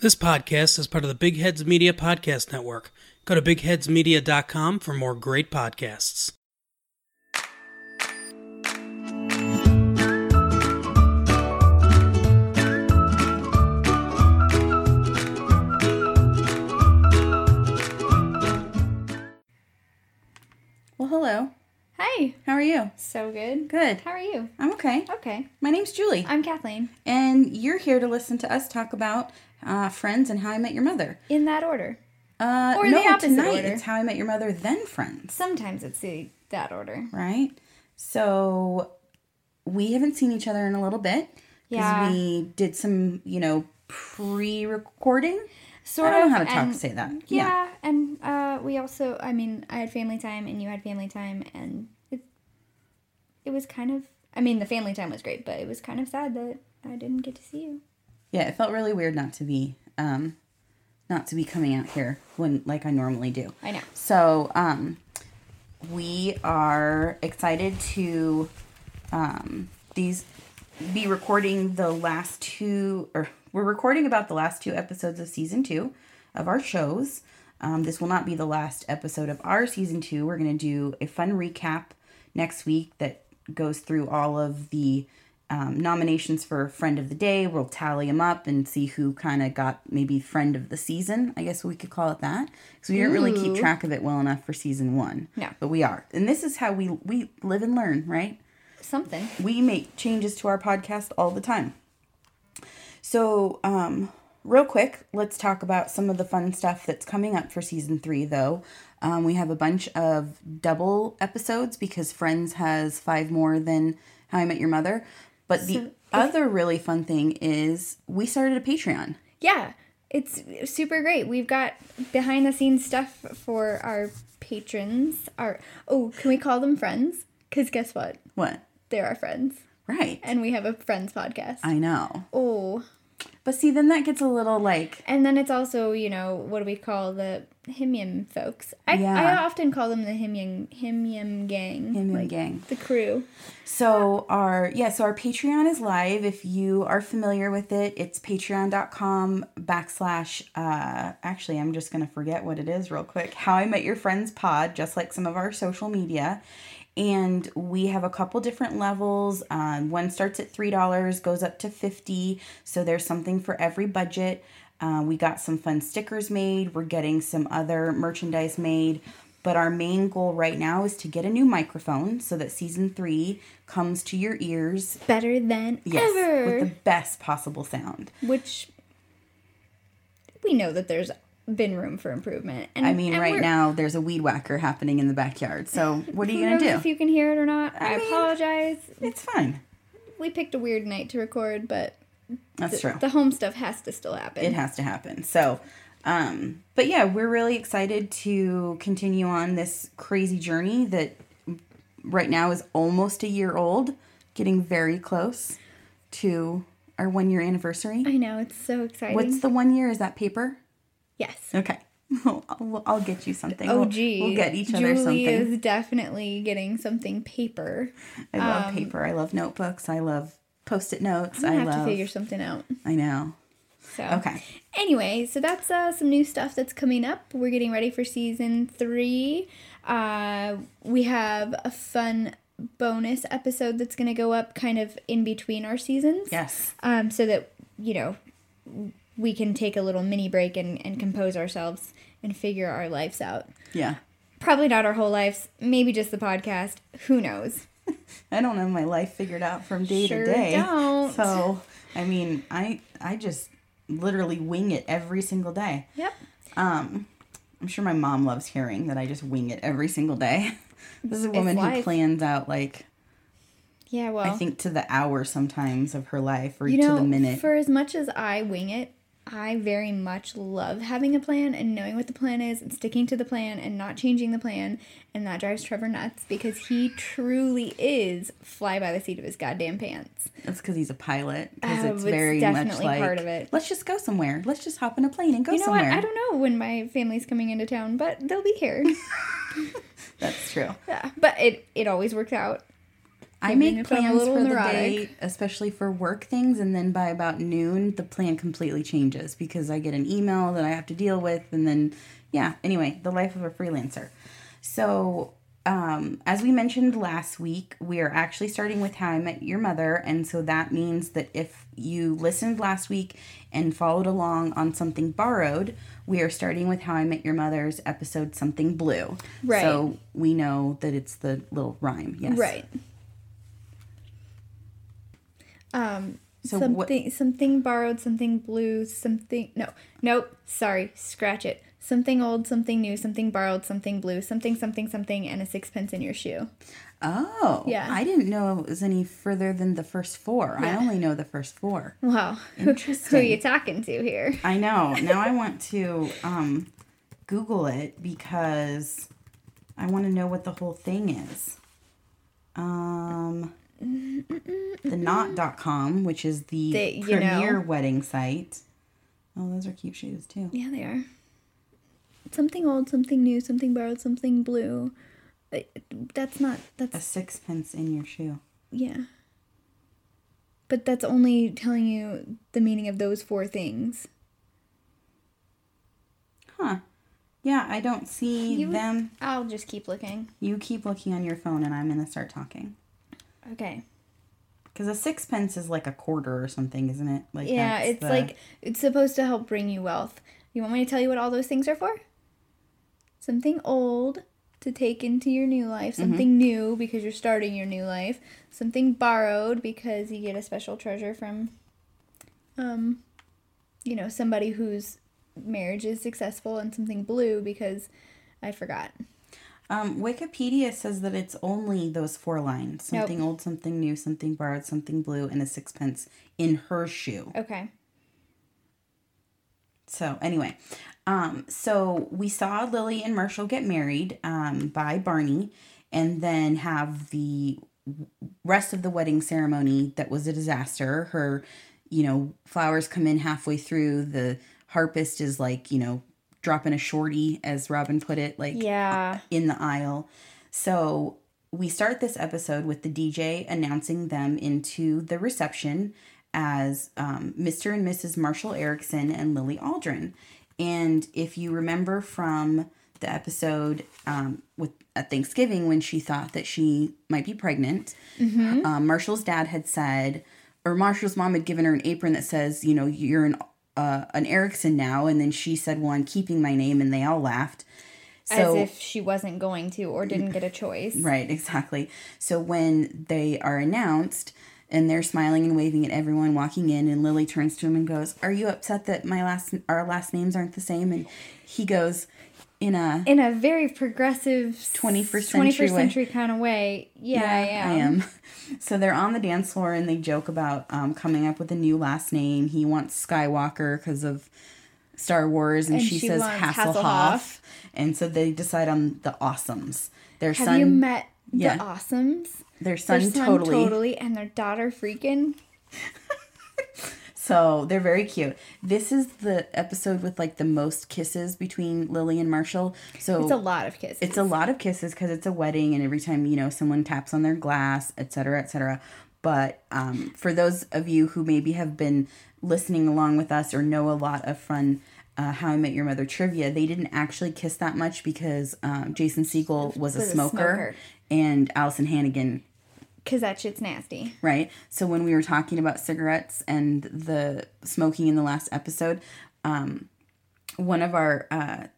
This podcast is part of the Big Heads Media Podcast Network. Go to bigheadsmedia.com for more great podcasts. Well, hello. Hi. How are you? So good. Good. How are you? I'm okay. Okay. My name's Julie, I'm Kathleen. and you're here to listen to us talk about uh, Friends and How I Met Your Mother. In that order. Uh, Or the no, opposite tonight order. it's How I Met Your Mother, then Friends, Sometimes it's the that order. right? So we haven't seen each other in a little bit because Yeah. we did some, you know, pre-recording. Sort I don't of. know how to talk and- to say that. Yeah, and uh, we also, I mean, I had family time and you had family time, and it, it was kind of, I mean, the family time was great, but it was kind of sad that I didn't get to see you. Yeah, it felt really weird not to be, um, not to be coming out here when like I normally do. I know. So, um, we are excited to um, these be recording the last two, or we're recording about the last two episodes of season two of our shows. Um, this will not be the last episode of our season two. We're going to do a fun recap next week that goes through all of the um, nominations for friend of the day. We'll tally them up and see who kind of got maybe friend of the season. I guess we could call it that because we didn't really keep track of it well enough for season one. Yeah, but we are, and this is how we we live and learn, right? Something. we make changes to our podcast all the time. So, um, real quick, let's talk about some of the fun stuff that's coming up for season three, though. Um, we have a bunch of double episodes because Friends has five more than How I Met Your Mother. But the So, other really fun thing is we started a Patreon. Yeah, it's super great. We've got behind the scenes stuff for our patrons. Our oh, can we call them friends? Because guess what? What? They're our friends, Right. and we have a friends podcast. I know. oh, But see, then that gets a little like, and then it's also you know what do we call the himyam folks? I I often call them the himyam himyam gang. Himyam like gang. The crew. So our yeah, so our Patreon is live. If you are familiar with it, it's patreon.com backslash uh actually I'm just gonna forget what it is real quick. How I Met Your Friends Pod, just like some of our social media. And we have a couple different levels. Um, one starts at three dollars, goes up to fifty. So there's something for every budget. Uh, we got some fun stickers made. We're getting some other merchandise made. But our main goal right now is to get a new microphone so that season three comes to your ears. Better than Yes, ever. with the best possible sound. Which we know that there's been room for improvement. And I mean, and right now there's a weed whacker happening in the backyard. So what are you gonna do? if you can hear it or not? I, mean- apologize. It's fine. We picked a weird night to record, but That's the, true. the home stuff has to still happen. it has to happen. So, um, but yeah, we're really excited to continue on this crazy journey that right now is almost a year old, getting very close to our one year anniversary. I know it's so exciting. What's the one year? Is that paper? yes? Okay. I'll, I'll get you something. Oh We'll- gee, We'll, get each other something. Julie is definitely getting something paper. I love um, paper. I love notebooks. I love post-it notes. Gonna have love. to figure something out. I know. So Okay. Anyway, so that's uh, some new stuff that's coming up. We're getting ready for season three. Uh, we have a fun bonus episode that's going to go up kind of in between our seasons. Yes. Um, so that, you know, we can take a little mini break and, and compose ourselves and figure our lives out. Yeah. Probably not our whole lives, maybe just the podcast. Who knows? I don't have my life figured out from day Sure to day. don't. So, I mean, I I just literally wing it every single day. Yep. Um, I'm sure my mom loves hearing that I just wing it every single day. this is a woman who plans out like Yeah, well. I think to the hour sometimes of her life or You to the minute. for as much as I wing it, I very much love having a plan and knowing what the plan is and sticking to the plan and not changing the plan. And that drives Trevor nuts because he truly is fly by the seat of his goddamn pants. That's because he's a pilot. Because Oh, it's it's very much definitely like part of it. let's just go somewhere. Let's just hop in a plane and go somewhere. You know somewhere. what? I don't know when my family's coming into town, but they'll be here. That's true. yeah, but it it always works out. I make your phone a plans for the day, especially for work things, and then by about noon, the plan completely changes because I get an email that I have to deal with, and then, yeah, anyway, the life of a freelancer. So, um, as we mentioned last week, we are actually starting with How I Met Your Mother, and so that means that if you listened last week and followed along on Something Borrowed, we are starting with How I Met Your Mother's episode Something Blue. Right. So we know that it's the little rhyme, yes. Right. Um, So what- something something borrowed, something blue, something no, nope, sorry, scratch it. Something old, something new, something borrowed, something blue, something something something, and a sixpence in your shoe. Oh, Yeah. I didn't know it was any further than the first four. I only know the first four. Wow, who, who are you talking to here? I know. Now I want to um, Google it because I want to know what the whole thing is. Um, the knot.com, which is the, The- premier know. wedding site. Oh, those are cute shoes too. Yeah, they are. Something old, something new, something borrowed, something blue. Uh, That's not. That's a sixpence in your shoe. yeah. But that's only telling you the meaning of those four things. Huh. Yeah, I don't see You- them. I'll just keep looking. You keep looking on your phone and I'm going to start talking. Okay. Because a sixpence is like a quarter or something, isn't it? Like yeah, it's the- like it's supposed to help bring you wealth. You want me to tell you what all those things are for? Something old to take into your new life, Mm-hmm. something new because you're starting your new life, something borrowed because you get a special treasure from um you know, somebody whose marriage is successful and something blue because I forgot. Um, Wikipedia says that it's only those four lines: Nope. something old, something new, something borrowed, something blue, and a sixpence in her shoe. Okay. So anyway, um, so we saw Lily and Marshall get married um, by Barney, and then have the rest of the wedding ceremony that was a disaster. Her, you know, flowers come in halfway through. The harpist is like, you know, dropping a shorty, as Robin put it, like Yeah. in the aisle. So we start this episode with the DJ announcing them into the reception as um, Mr. and Mrs. Marshall Erickson and Lily Aldrin. And if you remember from the episode um, with at Thanksgiving when she thought that she might be pregnant, um, Marshall's dad had said, or Marshall's mom had given her an apron that says, you know, you're an uh, an Erickson now, and then she said, "Well, I'm keeping my name," and they all laughed. As if she wasn't going to or didn't get a choice. Right, exactly. So when they are announced and they're smiling and waving at everyone walking in and Lily turns to him and goes, "Are you upset that my last our last names aren't the same?" And he goes in a in a very progressive 21st century 21st way. century kind of way. Yeah, I am. I am. So they're on the dance floor and they joke about um, coming up with a new last name. He wants Skywalker because of Star Wars, and, And she, she says Hasselhoff. Hasselhoff. And so they decide on the Awesomes. Their Have son, you met yeah. the Awesomes? their son, Their son totally. totally, and their daughter freaking. So they're very cute. This is the episode with like the most kisses between Lily and Marshall. So It's a lot of kisses. it's a lot of kisses because it's a wedding and every time you know someone taps on their glass etc cetera, etc cetera. but um, for those of you who maybe have been listening along with us or know a lot of fun uh, how i met your mother trivia they didn't actually kiss that much because um, jason segel was a Was a smoker, smoker. and alyson hannigan because that shit's nasty. right? So when we were talking about cigarettes and the smoking in the last episode, um, one of our uh,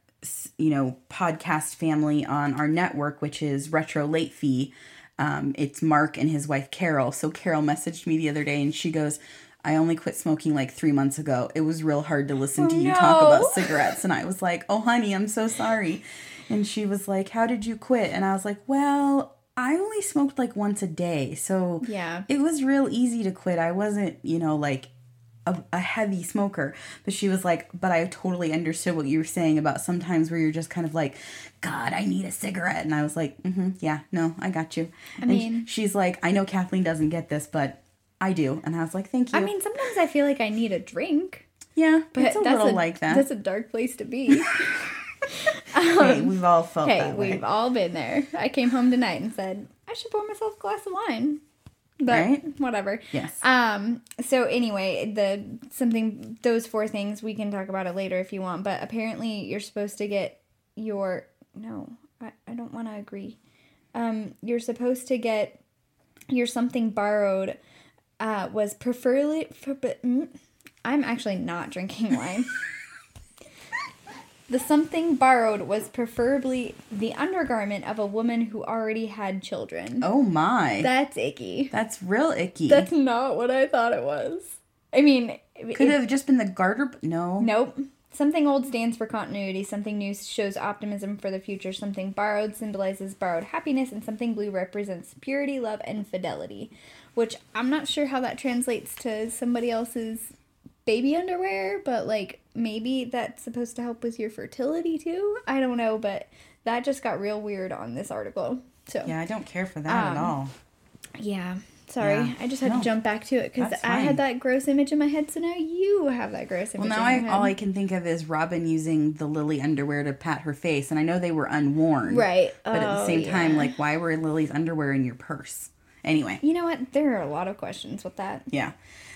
you know podcast family on our network, which is Retro Late Fee, um, it's Mark and his wife Carol. So Carol messaged me the other day and she goes. I only quit smoking like three months ago. It was real hard to listen to you talk about cigarettes. And I was like, oh, honey, I'm so sorry. And she was like, how did you quit? And I was like, well, I only smoked like once a day. So Yeah. it was real easy to quit. I wasn't, you know, like a, a heavy smoker. But she was like, but I totally understood what you were saying about sometimes where you're just kind of like, God, I need a cigarette. And I was like, mm-hmm, yeah, no, I got you. I and mean- she's like, I know Kathleen doesn't get this, but I do. And I was like, thank you. I mean, sometimes I feel like I need a drink, yeah, but it's a little a, like that. That's a dark place to be. hey, we've all felt hey, we've all been there. I came home tonight and said I should pour myself a glass of wine. but Right? whatever. Yes. Um. So anyway, the something those four things we can talk about it later if you want. But apparently, you're supposed to get your no. I, I don't want to agree. Um. You're supposed to get your something borrowed. Uh, was preferably for, but, mm, I'm actually not drinking wine. the something borrowed was preferably the undergarment of a woman who already had children. oh my. That's icky. That's real icky. That's not what I thought it was. I mean, it- Could have just been the garter. No. Nope. Something old stands for continuity, something new shows optimism for the future, something borrowed symbolizes borrowed happiness, and something blue represents purity, love, and fidelity. Which I'm not sure how that translates to somebody else's baby underwear, but like maybe that's supposed to help with your fertility too. I don't know, but that just got real weird on this article. So, Yeah, I don't care for that at Um, all. yeah. Sorry, Yeah. I just had No. to jump back to it because I had that gross image in my head. So now you have that gross image. Well, now I all I can think of is Robin using the Lily underwear to pat her face, and I know they were unworn. right, But at the Oh, same time, like, why were Lily's underwear in your purse? Anyway, you know what? There are a lot of questions with that. yeah.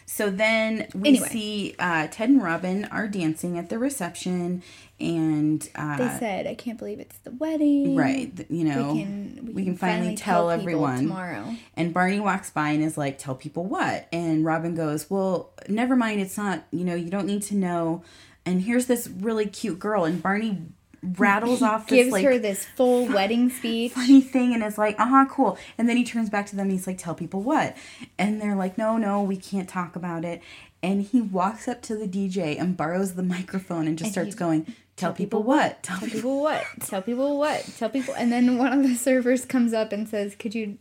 So then we Anyway. see uh, Ted and Robin are dancing at the reception, and uh, They said, "I can't believe it's the wedding." right, you know, We can we can finally tell people everyone. tomorrow. And Barney walks by and is like, "Tell people what?" And Robin goes, "Well, never mind. It's not. You know, you don't need to know." And here's this really cute girl, and Barney rattles off this Gives like her this full wedding speech. funny thing and is like, uh huh, cool. And then he turns back to them and he's like, tell people what? And they're like, no, no, we can't talk about it. And he walks up to the DJ and borrows the microphone and just And starts he- going, tell, people, what? Tell Tell people. people what? Tell people what? Tell people. And then one of the servers comes up and says, "Could you?"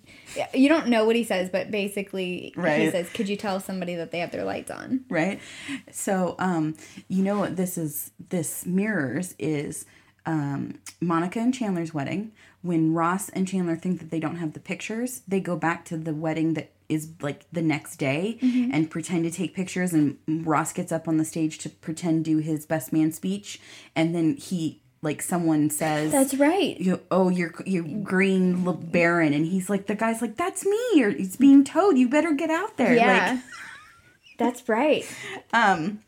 You don't know what he says, but basically right. he says, "Could you tell somebody that they have their lights on?" Right? So, um, you know what this is, this mirrors is um, Monica and Chandler's wedding. When Ross and Chandler think that they don't have the pictures, they go back to the wedding that is like the next day and pretend to take pictures. And Ross gets up on the stage to pretend do his best man speech, and then he like someone says, That's right. you oh you're you green baron and he's like the guy's like that's me or he's being towed you better get out there Yeah, that's right. um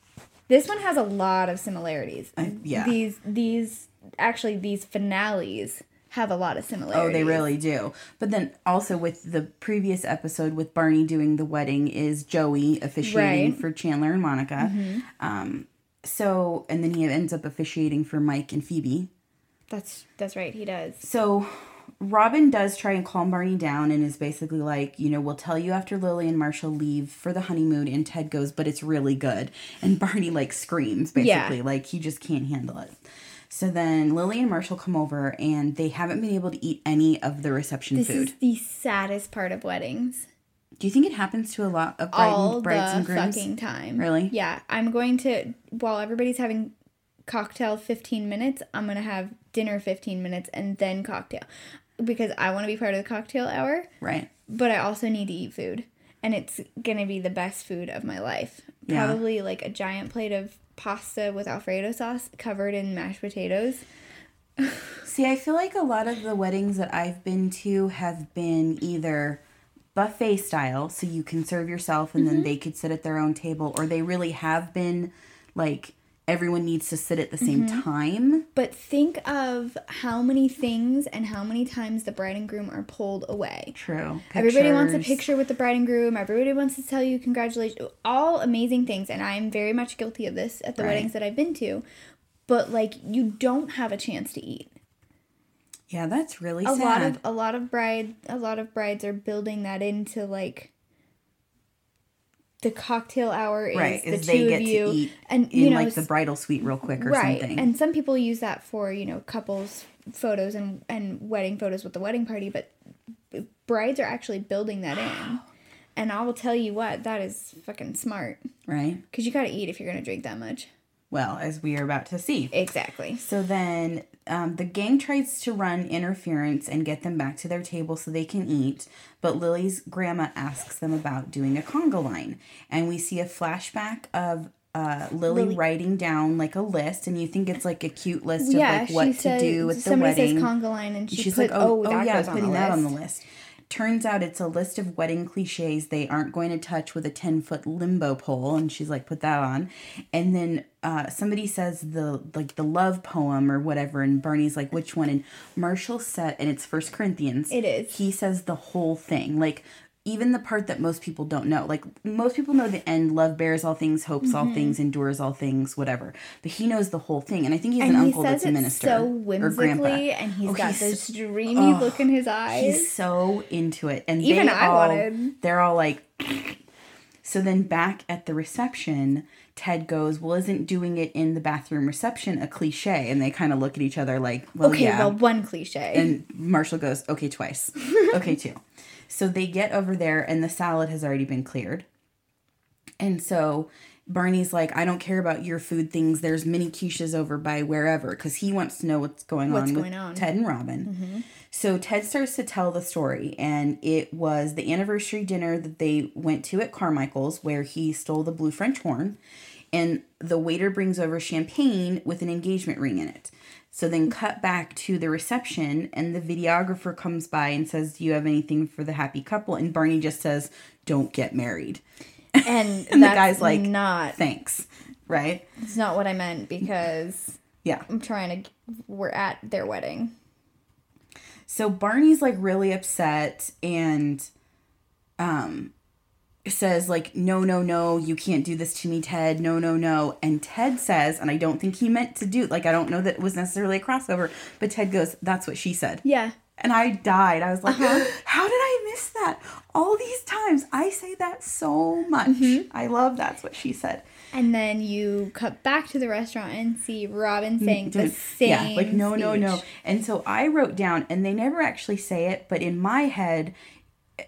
This one has a lot of similarities. yeah. These these actually these finales have a lot of similarities. Oh, they really do. But then also with the previous episode with Barney doing the wedding is Joey officiating Right. Mm-hmm. for Chandler and Monica. Um, so and then he ends up officiating for Mike and Phoebe. That's that's right. He does. So Robin does try and calm Barney down and is basically like, you know, we'll tell you after Lily and Marshall leave for the honeymoon. And Ted goes, but it's really good. And Barney like screams basically, Yeah. like he just can't handle it. So then Lily and Marshall come over and they haven't been able to eat any of the reception This food. is the saddest part of weddings. Do you think it happens to a lot of bride All and, brides the and grooms? fucking time. Really? Yeah. I'm going to while everybody's having cocktail 15 minutes, I'm gonna have dinner 15 minutes and then cocktail because I want to be part of the cocktail hour. Right. but I also need to eat food. And it's gonna be the best food of my life. Yeah. Probably like a giant plate of pasta with Alfredo sauce covered in mashed potatoes. See, I feel like a lot of the weddings that I've been to have been either buffet style, so you can serve yourself and Mm-hmm. then they could sit at their own table, or they really have been like everyone needs to sit at the same Mm-hmm. time. But think of how many things and how many times the bride and groom are pulled away. True. Everybody wants a picture with the bride and groom. Everybody wants to tell you congratulations. All amazing things. And I'm very much guilty of this at the Right. weddings that I've been to. But like you don't have a chance to eat. Yeah, that's really a sad. lot of a lot of bride a lot of brides are building that into like the cocktail hour is right, the is two they of get you to eat and in you know like the bridal suite real quick or right something. and some people use that for you know couples photos and and wedding photos with the wedding party but brides are actually building that in and I will tell you what that is fucking smart right? because you got to eat if you're gonna drink that much Well, as we are about to see. exactly So then um, the gang tries to run interference and get them back to their table so they can eat, but Lily's grandma asks them about doing a conga line. And we see a flashback of uh, Lily, Lily- writing down like a list, and you think it's like a cute list yeah of like what to said do with the somebody wedding. says conga line and she She's like, oh, oh, oh, yeah, putting that on the list. Turns out it's a list of wedding cliches they aren't going to touch with a 10 foot limbo pole. And she's like, put that on. And then uh, somebody says the like the love poem or whatever. And Barney's like, which one? And Marshall said, and it's First Corinthians. It is. He says the whole thing. Like, even the part that most people don't know. Like most people know the end, love bears all things, hopes Mm-hmm. all things, endures all things, whatever. But he knows the whole thing, and I think he's and an he uncle says that's a minister so or grandpa. whimsically, and he's Oh, got he's this so- dreamy look in his eyes. He's so into it, and Even they I all, wanted. They're all like. So then back at the reception, Ted goes, "Well, isn't doing it in the bathroom reception a cliche?" And they kind of look at each other like, "Well, okay, yeah." well, one cliche. And Marshall goes, okay, twice. okay, two. So they get over there, and the salad has already been cleared. And so Barney's like, I don't care about your food things. There's mini quiches over by wherever because he wants to know what's going What's on going with on. Mm-hmm. Ted and Robin. So Ted starts to tell the story, and it was the anniversary dinner that they went to at Carmichael's where he stole the blue French horn, and the waiter brings over champagne with an engagement ring in it. So then cut back to the reception, and the videographer comes by and says, "Do you have anything for the happy couple?" And Barney just says, "Don't get married." and, And the guy's like, not Thanks, right? it's not what I meant because Yeah. I'm trying to we're at their wedding. So Barney's like really upset and um says like no no no you can't do this to me Ted. No no no. And Ted says and I don't think he meant to do like I don't know that it was necessarily a crossover but Ted goes that's what she said. Yeah. and I died. I was like uh-huh. how did I miss that? All these times I say that so much. Mm-hmm. I love that's what she said. And then you cut back to the restaurant and see Robin mm, saying the same. Yeah, like no, no, no. And so I wrote down, and they never actually say it, but in my head,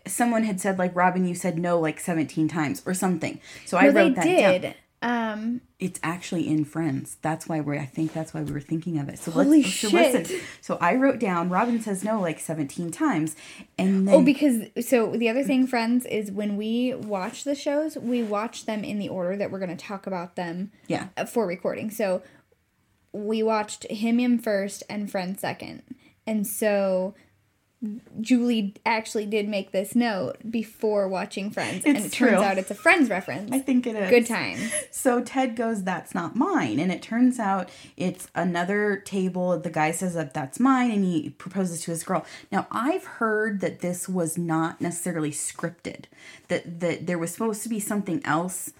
someone had said like Robin, you said no like seventeen times or something. So I No, they wrote that down. did. Um, It's actually in Friends. That's why we're. I think that's why we were thinking of it. So Holy let's so listen. So I wrote down Robin says no like seventeen times, and then oh, because so the other thing, friends, is when we watch the shows, we watch them in the order that we're going to talk about them yeah, uh, for recording. So we watched Himyam first and Friends second, and so Julie actually did make this note before watching Friends, and It's it turns out it's a Friends reference. I think it is Good time. So Ted goes, That's not mine. And it turns out it's another table. The guy says that that's mine and he proposes to his girl. Now, I've heard that this was not necessarily scripted, that, that there was supposed to be something else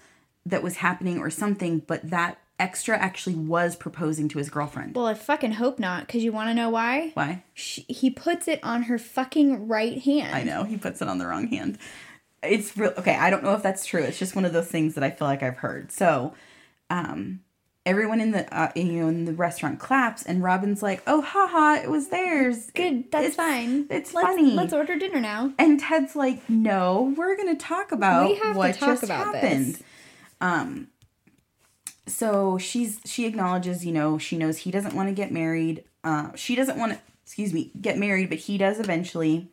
that was happening or something, but that extra actually was proposing to his girlfriend. Well, I fucking hope not, because you want to know why? Why? She, he puts it on her fucking right hand. I know, he puts it on the wrong hand. It's real. Okay, I don't know if that's true. It's just one of those things that I feel like I've heard. So, um, everyone in the uh, you know in the restaurant claps, and Robin's like, "Oh, haha, it was theirs. Good, that's It's- fine. It's let's, funny." Let's order dinner now. and Ted's like, "No, we're gonna talk about We have to what talk just about happened." this. Um. So she's she acknowledges, you know, she knows he doesn't want to get married. Uh, she doesn't want to, excuse me, get married, but he does eventually.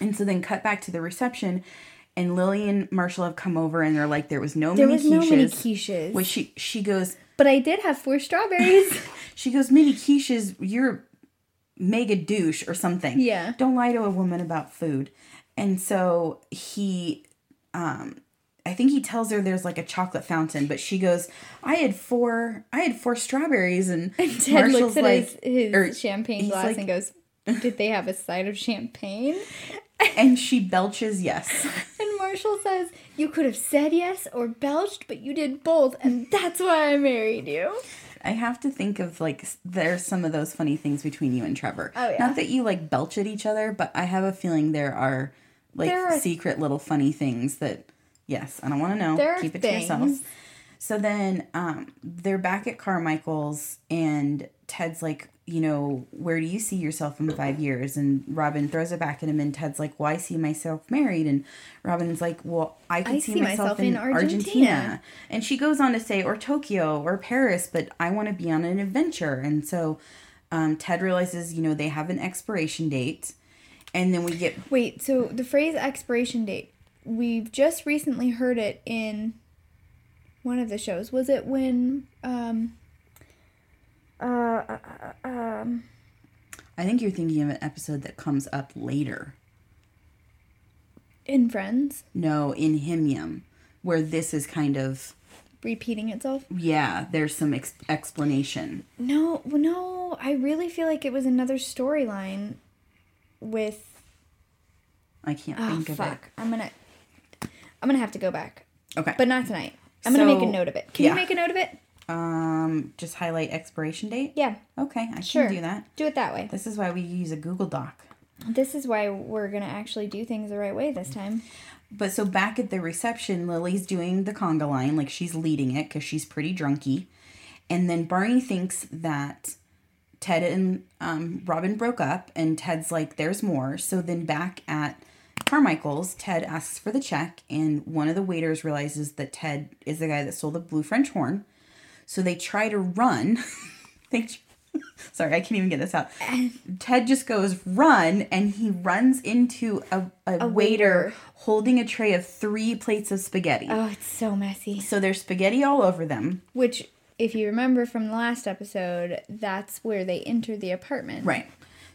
And so then cut back to the reception, and Lily and Marshall have come over, and they're like, "There was no There mini was no mini quiches." quiches. Which she she goes, but I did have four strawberries. she goes, mini quiches, you're mega douche or something. Yeah. Don't lie to a woman about food. And so he, um, I think he tells her there's like a chocolate fountain, but she goes, I had four, I had four strawberries. And, Ted looks at his, his or champagne glass like- and goes, Did they have a side of champagne? and she belches yes. And Marshall says, You could have said yes or belched, but you did both, and that's why I married you. I have to think of like there's some of those funny things between you and Trevor. Oh, yeah. Not that you like belch at each other, but I have a feeling there are like are- secret little funny things that yes, I don't want to know. There Keep it things. to yourself. So then um they're back at Carmichael's and Ted's like, you know, where do you see yourself in five years? And Robin throws it back at him and Ted's like, Well, I see myself married and Robin's like, Well, I could I see, see myself, myself in, in Argentina. Argentina. And she goes on to say, or Tokyo or Paris, but I want to be on an adventure. And so um, Ted realizes, you know, they have an expiration date. And then we get, Wait, so the phrase expiration date, we've just recently heard it in one of the shows. Was it when um uh, uh, uh, um I think you're thinking of an episode that comes up later. In Friends, No, in Himyam, where this is kind of repeating itself. yeah. There's some ex- explanation. No, no, I really feel like it was another storyline with. I can't Oh think of fuck! I'm gonna, I'm gonna have to go back. Okay. but not tonight. I'm gonna make a note of it. Can yeah. you make a note of it? um, just highlight expiration date. Yeah, Okay, I sure. can do that. Do it that way. This is why we use a Google Doc. This is why we're gonna actually do things the right way this time. But so back at the reception, Lily's doing the conga line, like she's leading it because she's pretty drunky. And then Barney thinks that Ted and um, Robin broke up, and Ted's like, there's more. So then back at Carmichael's, Ted asks for the check, and one of the waiters realizes that Ted is the guy that stole the blue French horn. So they try to run. they, sorry, I can't even get this out. Ted just goes run, and he runs into a, a, waiter, waiter. holding a tray of three plates of spaghetti. Oh, it's so messy. So there's spaghetti all over them. Which, if you remember from the last episode, that's where they enter the apartment. Right.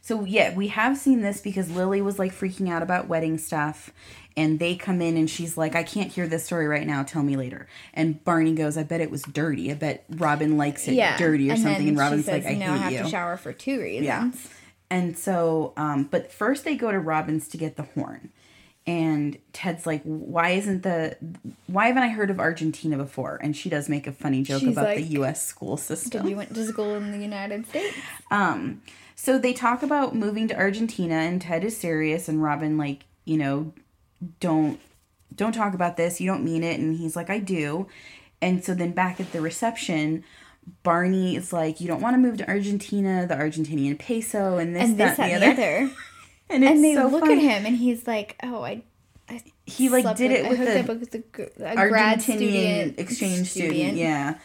So yeah, we have seen this because Lily was like freaking out about wedding stuff and they come in and she's like, I can't hear this story right now, tell me later. And Barney goes, I bet it was dirty. I bet Robin likes it Yeah. dirty or and something. And Robin's says, like, I no, I hate have you. to shower for two reasons. Yeah. And so, um, but first they go to Robin's to get the horn. And Ted's like, why isn't the, why haven't I heard of Argentina before? And she does make a funny joke She's about the U.S. school system. Did you went to school in the United States? Um, so they talk about moving to Argentina, and Ted is serious, and Robin like, you know, don't don't talk about this. You don't mean it, and he's like, I do. And so then back at the reception, Barney is like, you don't want to move to Argentina, the Argentinian peso, and this, and that, this, and that, the and other. the other. And, it's And they so look funny. at him, and he's like, "Oh, I." I He, like, did it I with up with a, a grad Argentinian student exchange student, yeah,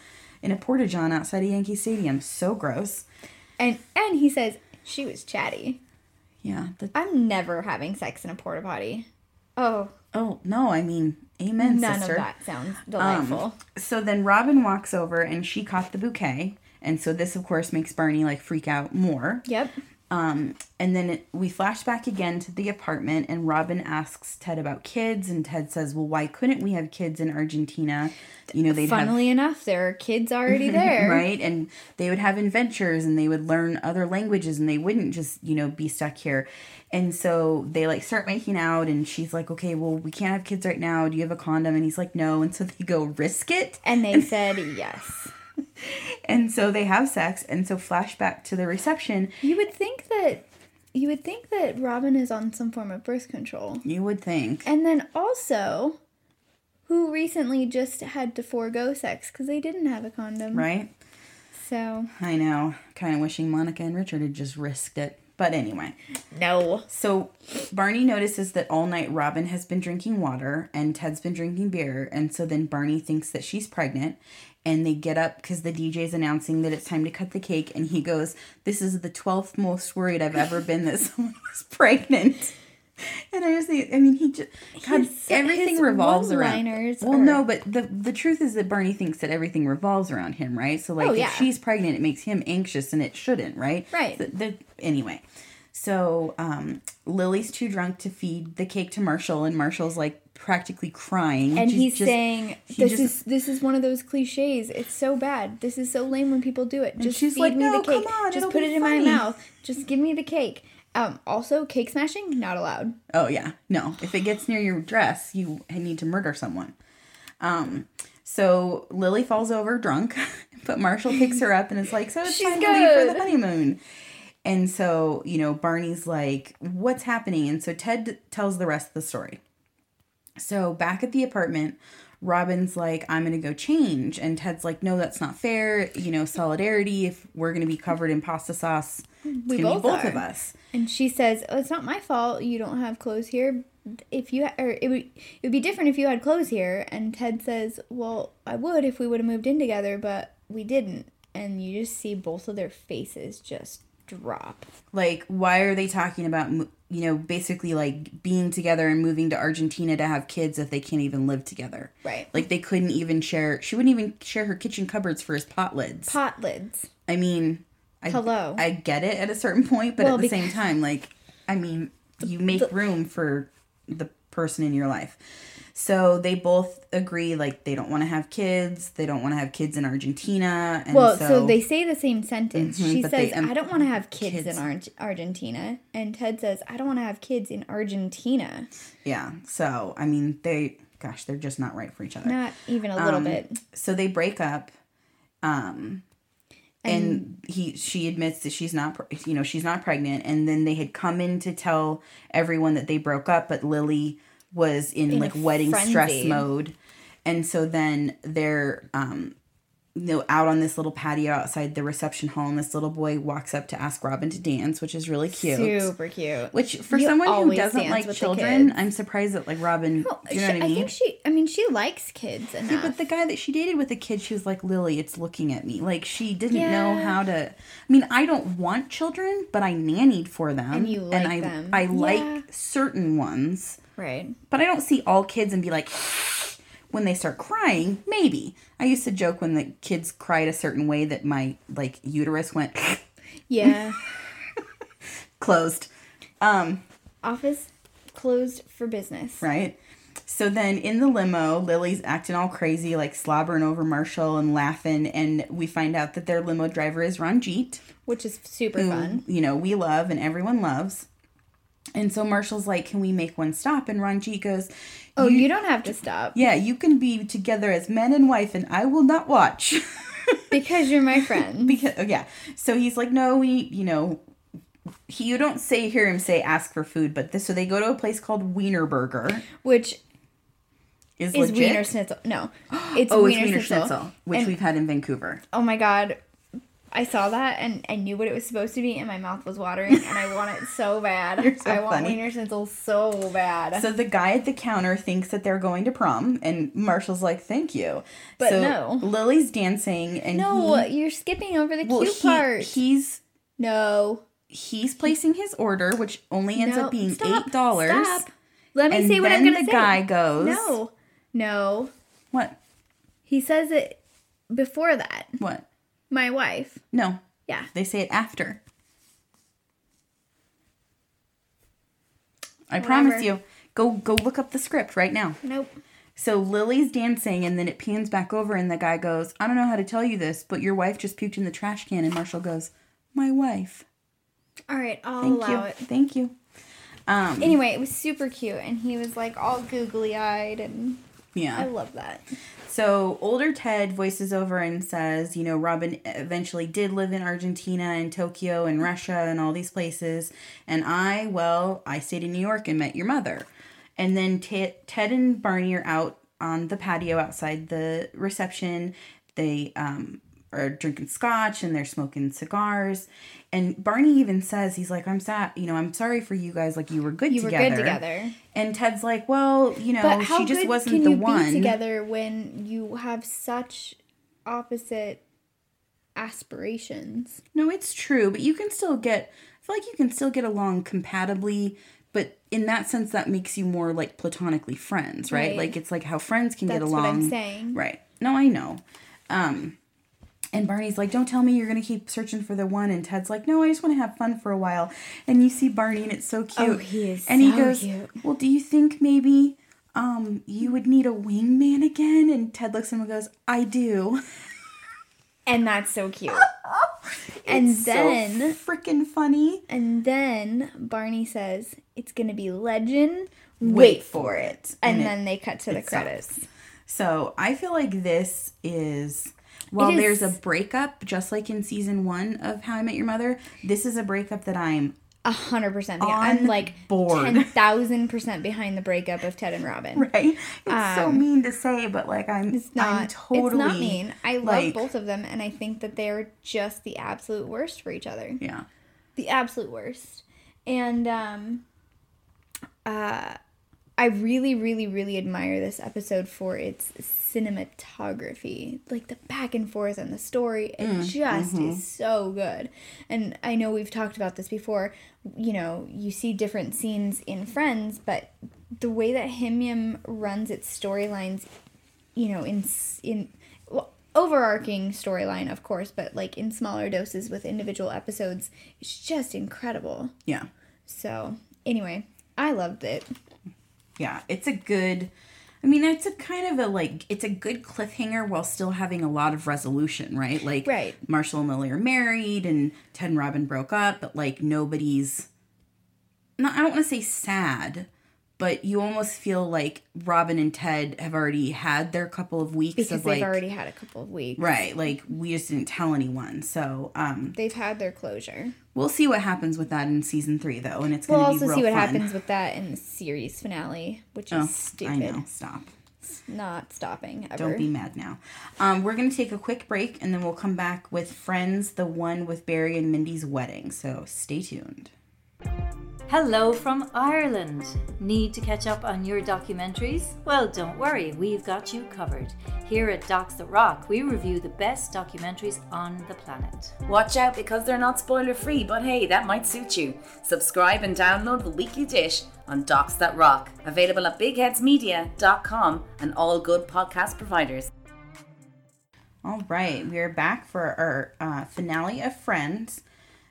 in a porta john outside of Yankee Stadium. So gross. And and he says she was chatty. Yeah. The, I'm never having sex in a porta potty. Oh, oh no, I mean, amen, none sister. of that sounds delightful. Um, so then Robin walks over and she caught the bouquet. And so this, of course, makes Barney like freak out more. yep. Um, and then it, we flash back again to the apartment, and Robin asks Ted about kids, and Ted says, "Well, why couldn't we have kids in Argentina? You know, they'd have Funnily enough, there are kids already there. right, and they would have adventures, and they would learn other languages, and they wouldn't just you know be stuck here." And so they like start making out, and she's like, "Okay, well, we can't have kids right now. Do you have a condom?" And he's like, "No." And so they go risk it. And they said yes. And so they have sex, and so flashback to the reception. You would think that you would think that Robin is on some form of birth control. You would think, And then also who recently just had to forego sex because they didn't have a condom. right? So I know. Kind of wishing Monica and Richard had just risked it. But anyway, no. so Barney notices that all night Robin has been drinking water and Ted's been drinking beer. And so then Barney thinks that she's pregnant. And they get up because the DJ is announcing that it's time to cut the cake. And he goes, This is the 12th most worried I've ever been that someone was pregnant. And I just think, I mean, he just, God, His- everything his revolves around. Well, are- no, but the the truth is that Barney thinks that everything revolves around him, right? So like, Oh, yeah. if she's pregnant, it makes him anxious, and it shouldn't, right? Right. The, the, anyway, so um, Lily's too drunk to feed the cake to Marshall, and Marshall's like practically crying, And She's he's just- saying this just- is this is one of those cliches. It's so bad. This is so lame when people do it. Just she's feed like, me "No, the cake. come on, Just put it in funny." my mouth. Just give me the cake. Um, also, cake smashing not allowed. Oh yeah, no. If it gets near your dress, you need to murder someone. Um, so Lily falls over drunk, but Marshall picks her up and is like, "So it's She's time to leave for the honeymoon." And so you know, Barney's like, "What's happening?" And so Ted tells the rest of the story. So back at the apartment, Robin's like, I'm gonna go change. And Ted's like, No, that's not fair. You know, solidarity. If we're gonna be covered in pasta sauce, We both be both of us. And she says, oh, "It's not my fault. You don't have clothes here. If you ha- or it would it would be different if you had clothes here." And Ted says, "Well, I would if we would have moved in together, but we didn't." And you just see both of their faces just drop. Like, why are they talking about, mo- you know, basically like being together and moving to Argentina to have kids if they can't even live together? Right. Like, they couldn't even share, she wouldn't even share her kitchen cupboards for his pot lids. Pot lids. I mean, I, Hello. I get it at a certain point, but Well, at the same time, like, I mean, you make room for the person in your life. So they both agree like they don't want to have kids. They don't want to have kids in Argentina. And Well, so, so, they say the same sentence. Mhm, she says, they "I don't want to have kids, kids. in Ar- Argentina," and Ted says, "I don't want to have kids in Argentina." yeah. So I mean they gosh they're just not right for each other. Not even a little Um, bit. so they break up um and, he she admits that she's not you know she's not pregnant and then they had come in to tell everyone that they broke up but lily was in, In like wedding stress mode and so then they're um you know out on this little patio outside the reception hall and this little boy walks up to ask robin to dance which is really cute Super cute. which for You someone who doesn't like children i'm surprised that like robin Well, you know she- what i mean? I think she. I mean, she likes kids enough. yeah, but the guy that she dated with a kid, she was like, Lily, it's looking at me. Like she didn't know how to. I mean, I don't want children, but I nannied for them, And you like I them. I Yeah. like certain ones, right. but I don't see all kids and be like. When they start crying, maybe. I used to joke when the kids cried a certain way that my like uterus went Yeah. closed. Um, Office closed for business. right? So then in the limo, Lily's acting all crazy, like slobbering over Marshall and laughing, and we find out that their limo driver is Ranjit. which is super who, fun. you know, we love and everyone loves. And so Marshall's like, Can we make one stop? And Ranjit goes, Oh, you, don't have to stop Yeah, you can be together as man and wife, and I will not watch. because you're my friend. because, oh, yeah. So he's like, No, we, you know, he, you don't say, hear him say, ask for food, but this, so they go to a place called Wiener Burger. Which Is, is legit. Wiener Schnitzel. No, it's Oh, Wiener, it's Wiener Schnitzel. Schnitzel, which And- we've had in Vancouver. Oh my god. I saw that and I knew what it was supposed to be and my mouth was watering and I want it so bad. You're so I want funny. Wiener Schnitzel so bad. So the guy at the counter thinks that they're going to prom, and Marshall's like, "Thank you." But so no. Lily's dancing, and no, he, you're skipping over the well, cute he- part. he's no. he's placing his order, which only ends no. up being Stop. eight dollars. Let me And say what I'm gonna the say. guy goes, No. No. What? He says it before that. What? My wife. No, Yeah. they say it after. I promise you. Go go look up the script right now. Nope. So Lily's dancing, and then it pans back over, and the guy goes, "I don't know how to tell you this, but your wife just puked in the trash can." And Marshall goes, "My wife." All right, I'll Thank allow you. it. Thank you. Um, Anyway, it was super cute, and he was like all googly eyed, and yeah. I love that. So older Ted voices over and says, you know, Robin eventually did live in Argentina and Tokyo and Russia and all these places. And I, well, I stayed in New York and met your mother. And then Te- Ted and Barney are out on the patio outside the reception. They um, are drinking scotch and they're smoking cigars. And Barney even says, he's like, I'm sad, you know, I'm sorry for you guys. Like, you were good You together. were good together. And Ted's like, well, you know, she just wasn't can the you one. be together when you have such opposite aspirations? No, it's true, but you can still get. I feel like you can still get along compatibly, but in that sense, that makes you more like platonically friends, right? Right. Like it's like how friends can get That's along. what I'm saying. Right? No, I know. Um, and Barney's like, "Don't tell me you're gonna keep searching for the one." And Ted's like, "No, I just want to have fun for a while." And you see Barney, and it's so cute. Oh, he is And he so goes, cute. "Well, do you think maybe?" Um, you would need a wingman again, and Ted looks at him and goes, "I do." And that's so cute. and It's so then freaking funny. and then Barney says it's gonna be legend. Wait for it. And, it- then they cut to the it credits. So I feel like this is while there's a breakup, just like in season one of How I Met Your Mother, this is a breakup that I'm A hundred percent. I'm like board. ten thousand percent behind the breakup of Ted and Robin. right. It's so Um, mean to say, but like I'm It's not. I'm totally it's not mean. I love like- both of them, and I think that they're just the absolute worst for each other. Yeah. The absolute worst. And um, uh, I really, really, really admire this episode for its cinematography, like the back and forth and the story. It mm, just is mm-hmm. so good. And I know we've talked about this before. You know, you see different scenes in Friends, but the way that Himyam runs its storylines you know in in well, overarching storyline of course but like in smaller doses with individual episodes it's just incredible Yeah. so anyway i loved it Yeah, it's a good. I mean, it's a kind of a like it's a good cliffhanger while still having a lot of resolution, right? Like Right. Marshall and Lily are married and Ted and Robin broke up, but like nobody's not I don't want to say sad, but you almost feel like Robin and Ted have already had their couple of weeks Because of they've like already had a couple of weeks. right, like we just didn't tell anyone. So, um They've had their closure. we'll see what happens with that in season 3 though, and it's We'll going to be Well we'll also see what fun. happens with that in the series finale, which is Oh, stupid. I know. Stop. Not stopping ever. Don't be mad now. Um, we're going to take a quick break and then we'll come back with Friends, the one with Barry and Mindy's wedding. So stay tuned. Hello from Ireland. Need to catch up on your documentaries? Well, don't worry, we've got you covered. Here at Docs That Rock, we review the best documentaries on the planet. Watch out because they're not spoiler free, but hey, that might suit you. Subscribe and download the weekly dish on Docs That Rock, available at bigheadsmedia.com and all good podcast providers. All right, we are back for our uh, finale of Friends.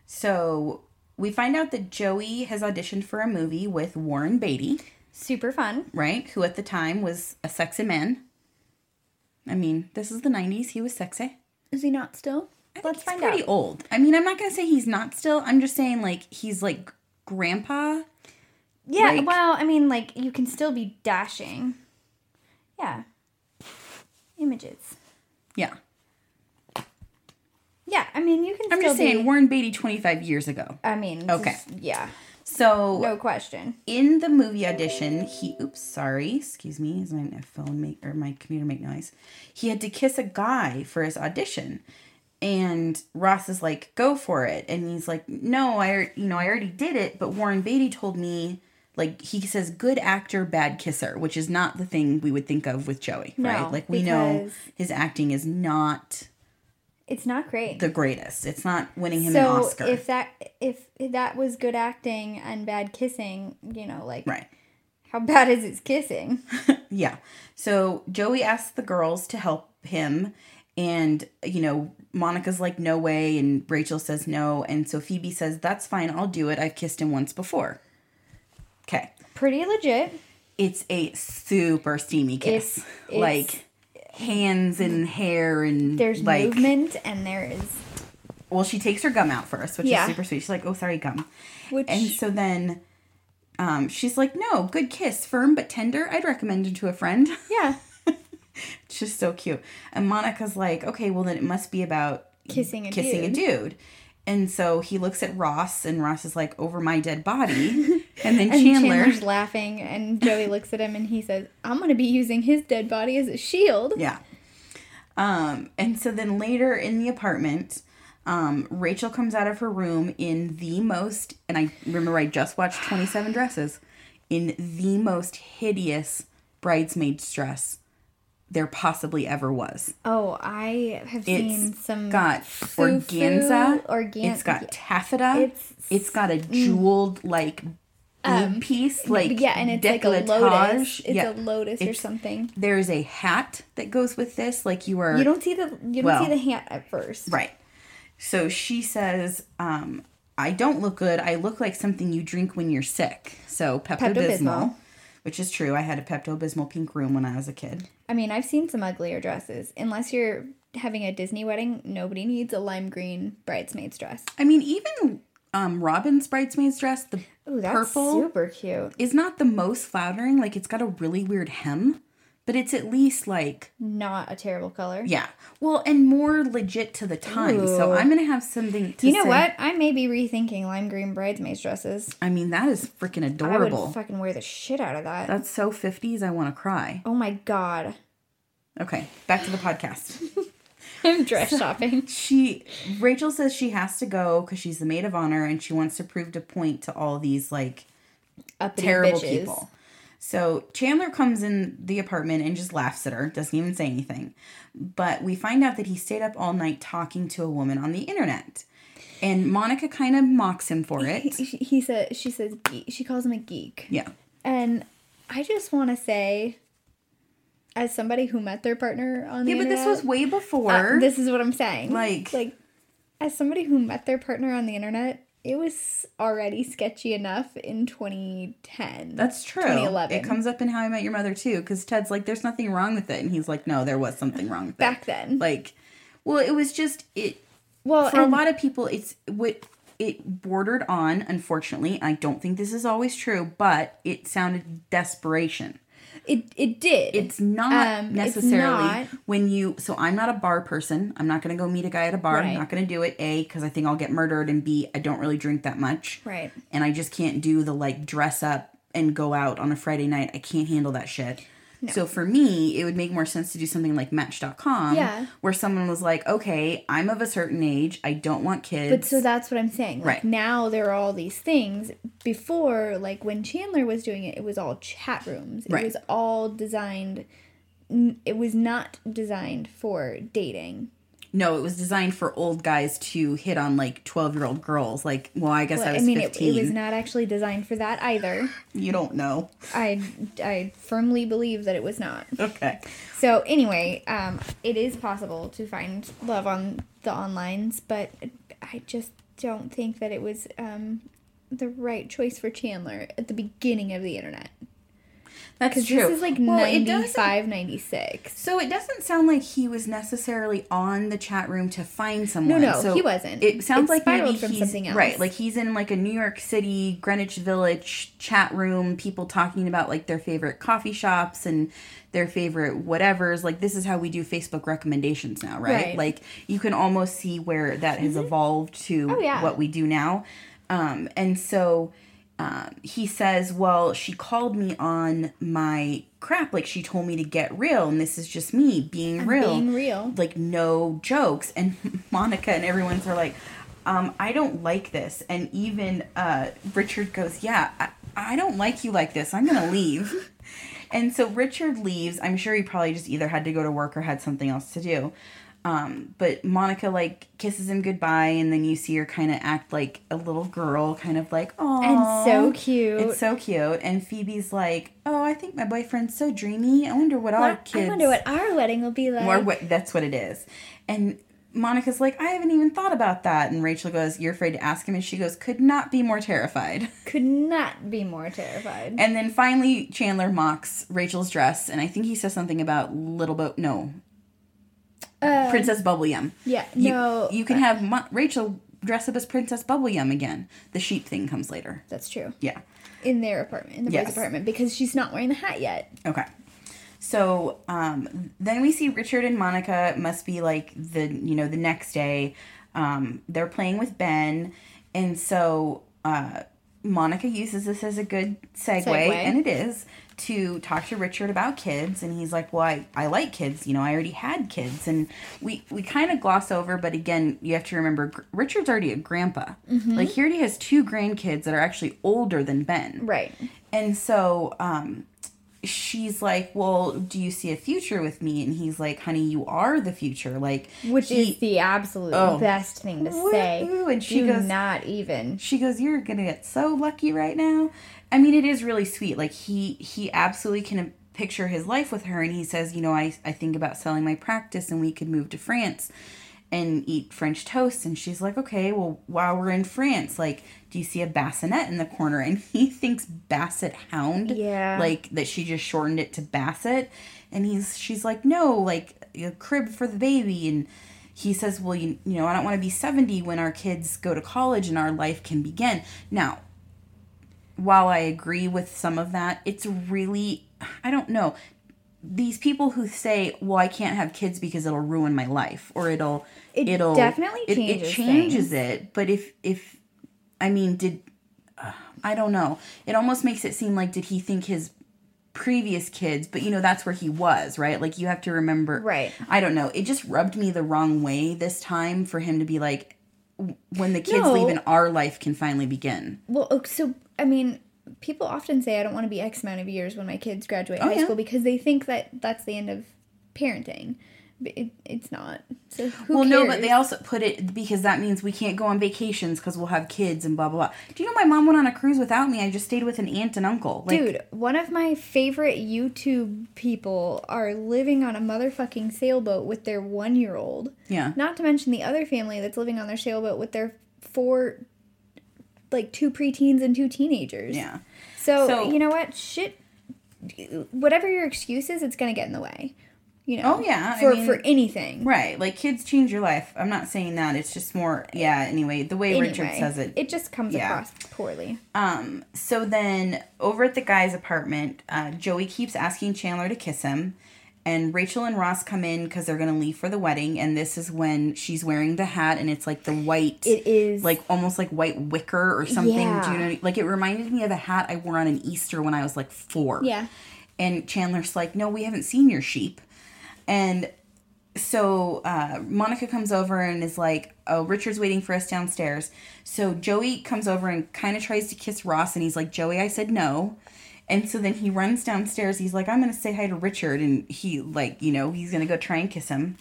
So we find out that Joey has auditioned for a movie with Warren Beatty, Super fun. right? Who at the time was a sexy man. I mean, this is the 90s. He was sexy. Is he not still? I Let's he's find pretty out. old. I mean, I'm not going to say he's not still. I'm just saying, like, he's like grandpa. Yeah, Like- well, I mean, like, you can still be dashing. Yeah. Images. Yeah. Yeah, I mean, you can I'm still just saying, be, Warren Beatty 25 years ago. I mean, Okay. just- yeah, So no question. in the movie audition, he oops, sorry, excuse me, is my phone make or my computer make noise. He had to kiss a guy for his audition. And Ross is like, "Go for it." And he's like, "No, I you know, I already did it, but Warren Beatty told me like he says good actor, bad kisser, which is not the thing we would think of with Joey, No, right? Like we know his acting is not It's not great. the greatest. It's not winning him an so Oscar. if that if that was good acting and bad kissing, you know, like right. how bad is his kissing? Yeah. So Joey asks the girls to help him. And, you know, Monica's like, no way. And Rachel says no. And so Phoebe says, that's fine. I'll do it. I've kissed him once before. Okay. Pretty legit. It's a super steamy kiss. It's- it's- like hands and hair and There's like movement and there is well she takes her gum out first which Yeah. is super sweet she's like oh sorry gum which and so then um she's like no good kiss firm but tender i'd recommend it to a friend yeah, It's just so cute. And Monica's like, okay, well then it must be about kissing a kissing dude. a dude. And so he looks at Ross, and Ross is like, over my dead body. And then And Chandler, Chandler's laughing, and Joey looks at him and he says, "I'm gonna be using his dead body as a shield." yeah. Um, and so then later in the apartment, um, Rachel comes out of her room in the most, and I remember I just watched 27 Dresses, in the most hideous bridesmaid's dress there possibly ever was. Oh, I have seen some got organza. organ- It's got taffeta. It's- it's got a jeweled like boob piece, like yeah, and it's like a lotus. It's Yeah. a lotus or something. There is a hat that goes with this, like you are You don't see the you don't well, see the hat at first. right. So she says, um, "I don't look good. I look like something you drink when you're sick." So Pepto-Bismol. which is true. I had a Pepto Bismol pink room when I was a kid. I mean, I've seen some uglier dresses. Unless you're having a Disney wedding, nobody needs a lime green bridesmaid's dress. I mean, even um, Robin's bridesmaid's dress, the Ooh, purple super cute. is not the most flattering. Like it's got a really weird hem, but it's at least like Not a terrible color. yeah. Well, and more legit to the time. So I'm gonna have something to You know say- what? I may be rethinking lime green bridesmaids dresses. I mean, that is freaking adorable. I would fucking wear the shit out of that. That's so 50s. I want to cry. oh my god. Okay, back to the podcast. I'm dress shopping. she Rachel says she has to go because she's the maid of honor and she wants to prove to point to all these like Uppity terrible bitches. people. So Chandler comes in the apartment and just laughs at her, doesn't even say anything. But we find out that he stayed up all night talking to a woman on the internet. And Monica kind of mocks him for it. he- he said she says she calls him a geek. Yeah. And I just want to say as somebody who met their partner on the internet. Yeah, but this was way before. uh, this is what I'm saying. Like- like as somebody who met their partner on the internet, it was already sketchy enough in 2010. That's true. 2011. It comes up in How I Met Your Mother too, because Ted's like, "There's nothing wrong with it," and he's like, "No, there was something wrong with back it." then. Like, well, it was just it. well, For a lot of people, it's what it bordered on. Unfortunately, I don't think this is always true, but it sounded desperation. It it did. It's not Um, it's necessarily not. when you. So I'm not a bar person. I'm not going to go meet a guy at a bar. I'm not going to do it. A because I think I'll get murdered, and B I don't really drink that much. right. And I just can't do the like dress up and go out on a Friday night. I can't handle that shit. So for me, it would make more sense to do something like Match.com, Yeah. where someone was like, "Okay, I'm of a certain age. I don't want kids." But so that's what I'm saying. Like Right. now there are all these things. Before, like when Chandler was doing it, it was all chat rooms. It Right. was all designed. It was not designed for dating. No, it was designed for old guys to hit on like 12 year old girls. Like, well, I guess Well, I was I mean, it, it was not actually designed for that either. you don't know. I I firmly believe that it was not. Okay. So anyway, um, it is possible to find love on the onlines, but I just don't think that it was um, the right choice for Chandler at the beginning of the internet. That's true. this is like Well, 95, 96. So it doesn't sound like he was necessarily on the chat room to find someone. no, so he wasn't. It sounds It like maybe from he's something else. right, like he's in like a New York City, Greenwich Village chat room, people talking about like their favorite coffee shops and their favorite whatevers. Like this is how we do Facebook recommendations now, right? Right. Mm-hmm. Like you can almost see where that has evolved to Oh, yeah. what we do now. Um, and so um, he says, Well, she called me on my crap. Like, she told me to get real, and this is just me being real. being real. Like, no jokes. And Monica and everyone's are like, um, I don't like this. And even uh, Richard goes, Yeah, I, I don't like you like this. I'm going to leave. and so Richard leaves. I'm sure he probably just either had to go to work or had something else to do. Um, but Monica like kisses him goodbye, and then you see her kind of act like a little girl, kind of like, oh, And so cute. It's so cute. And Phoebe's like, oh, I think my boyfriend's so dreamy. I wonder what our kids. I wonder what our wedding will be like. Or what? That's what it is. And Monica's like, I haven't even thought about that. And Rachel goes, You're afraid to ask him? And she goes, Could not be more terrified. Could not be more terrified. And then finally, Chandler mocks Rachel's dress, and I think he says something about little boat. No, Uh, Princess Bubblegum. yeah, You, no. you can have Mo- Rachel dress up as Princess Bubblegum again. The sheep thing comes later. That's true. Yeah. In their apartment, in the Yes. boys' apartment, because she's not wearing the hat yet. Okay. So um, then we see Richard and Monica must be like the you know the next day. Um, they're playing with Ben, and so uh, Monica uses this as a good segue, Segue. and it is to talk to Richard about kids, and he's like, "Well, I, I like kids. You know, I already had kids." And we we kind of gloss over, but again, you have to remember Richard's already a grandpa. Like he already has two grandkids that are actually older than Ben. Right. And so um, she's like, Well, do you see a future with me? And he's like, Honey, you are the future. Like, Which he- is the absolute Oh. best thing to say. Woo-hoo, and she Do goes- not even. she goes, You're gonna get so lucky right now. I mean, it is really sweet. Like, he he absolutely can picture his life with her. And he says, You know, I, I think about selling my practice and we could move to France and eat French toast. And she's like, Okay, well, while we're in France, like, do you see a bassinet in the corner? And he thinks basset hound. Yeah. Like, that she just shortened it to basset. And he's she's like, No, like, a crib for the baby. And he says, Well, you, you know, I don't want to be 70 when our kids go to college and our life can begin. Now, while I agree with some of that, it's really, I don't know. These people who say, "Well, I can't have kids because it'll ruin my life," or it'll, It it'll definitely it, it changes changes things. it. But if if, I mean, did uh, I don't know. It almost makes it seem like did he think his previous kids? But you know, that's where he was, right? Like you have to remember, Right. I don't know. It just rubbed me the wrong way this time for him to be like, when the kids No. leave and our life can finally begin. Well, so I mean, people often say I don't want to be X amount of years when my kids graduate Oh, high yeah. school because they think that that's the end of parenting. But it, it's not. So well, cares? no, but they also put it because that means we can't go on vacations because we'll have kids and blah blah blah. Do you know my mom went on a cruise without me? I just stayed with an aunt and uncle. Like, Dude, one of my favorite YouTube people are living on a motherfucking sailboat with their one year old. yeah, Not to mention the other family that's living on their sailboat with their four like two preteens and two teenagers. Yeah. So, So- you know what? Shit. Whatever your excuse is, it's gonna get in the way. You know. Oh, yeah, I For mean- for anything. Right. Like kids change your life. I'm not saying that. It's just more yeah, anyway, the way Richard says it. It just comes Yeah. across poorly. Um, so then over at the guy's apartment, uh, Joey keeps asking Chandler to kiss him. And Rachel and Ross come in because they're gonna leave for the wedding, and this is when she's wearing the hat, and it's like the white, It is like almost like white wicker or something. Do Yeah. you know? Like it reminded me of a hat I wore on an Easter when I was like four. Yeah. And Chandler's like, "No, we haven't seen your sheep," and so uh, Monica comes over and is like, "Oh, Richard's waiting for us downstairs." So Joey comes over and kind of tries to kiss Ross, and he's like, "Joey, I said no." And so then he runs downstairs. He's like, "I'm gonna say hi to Richard," and he like, you know, he's gonna go try and kiss him.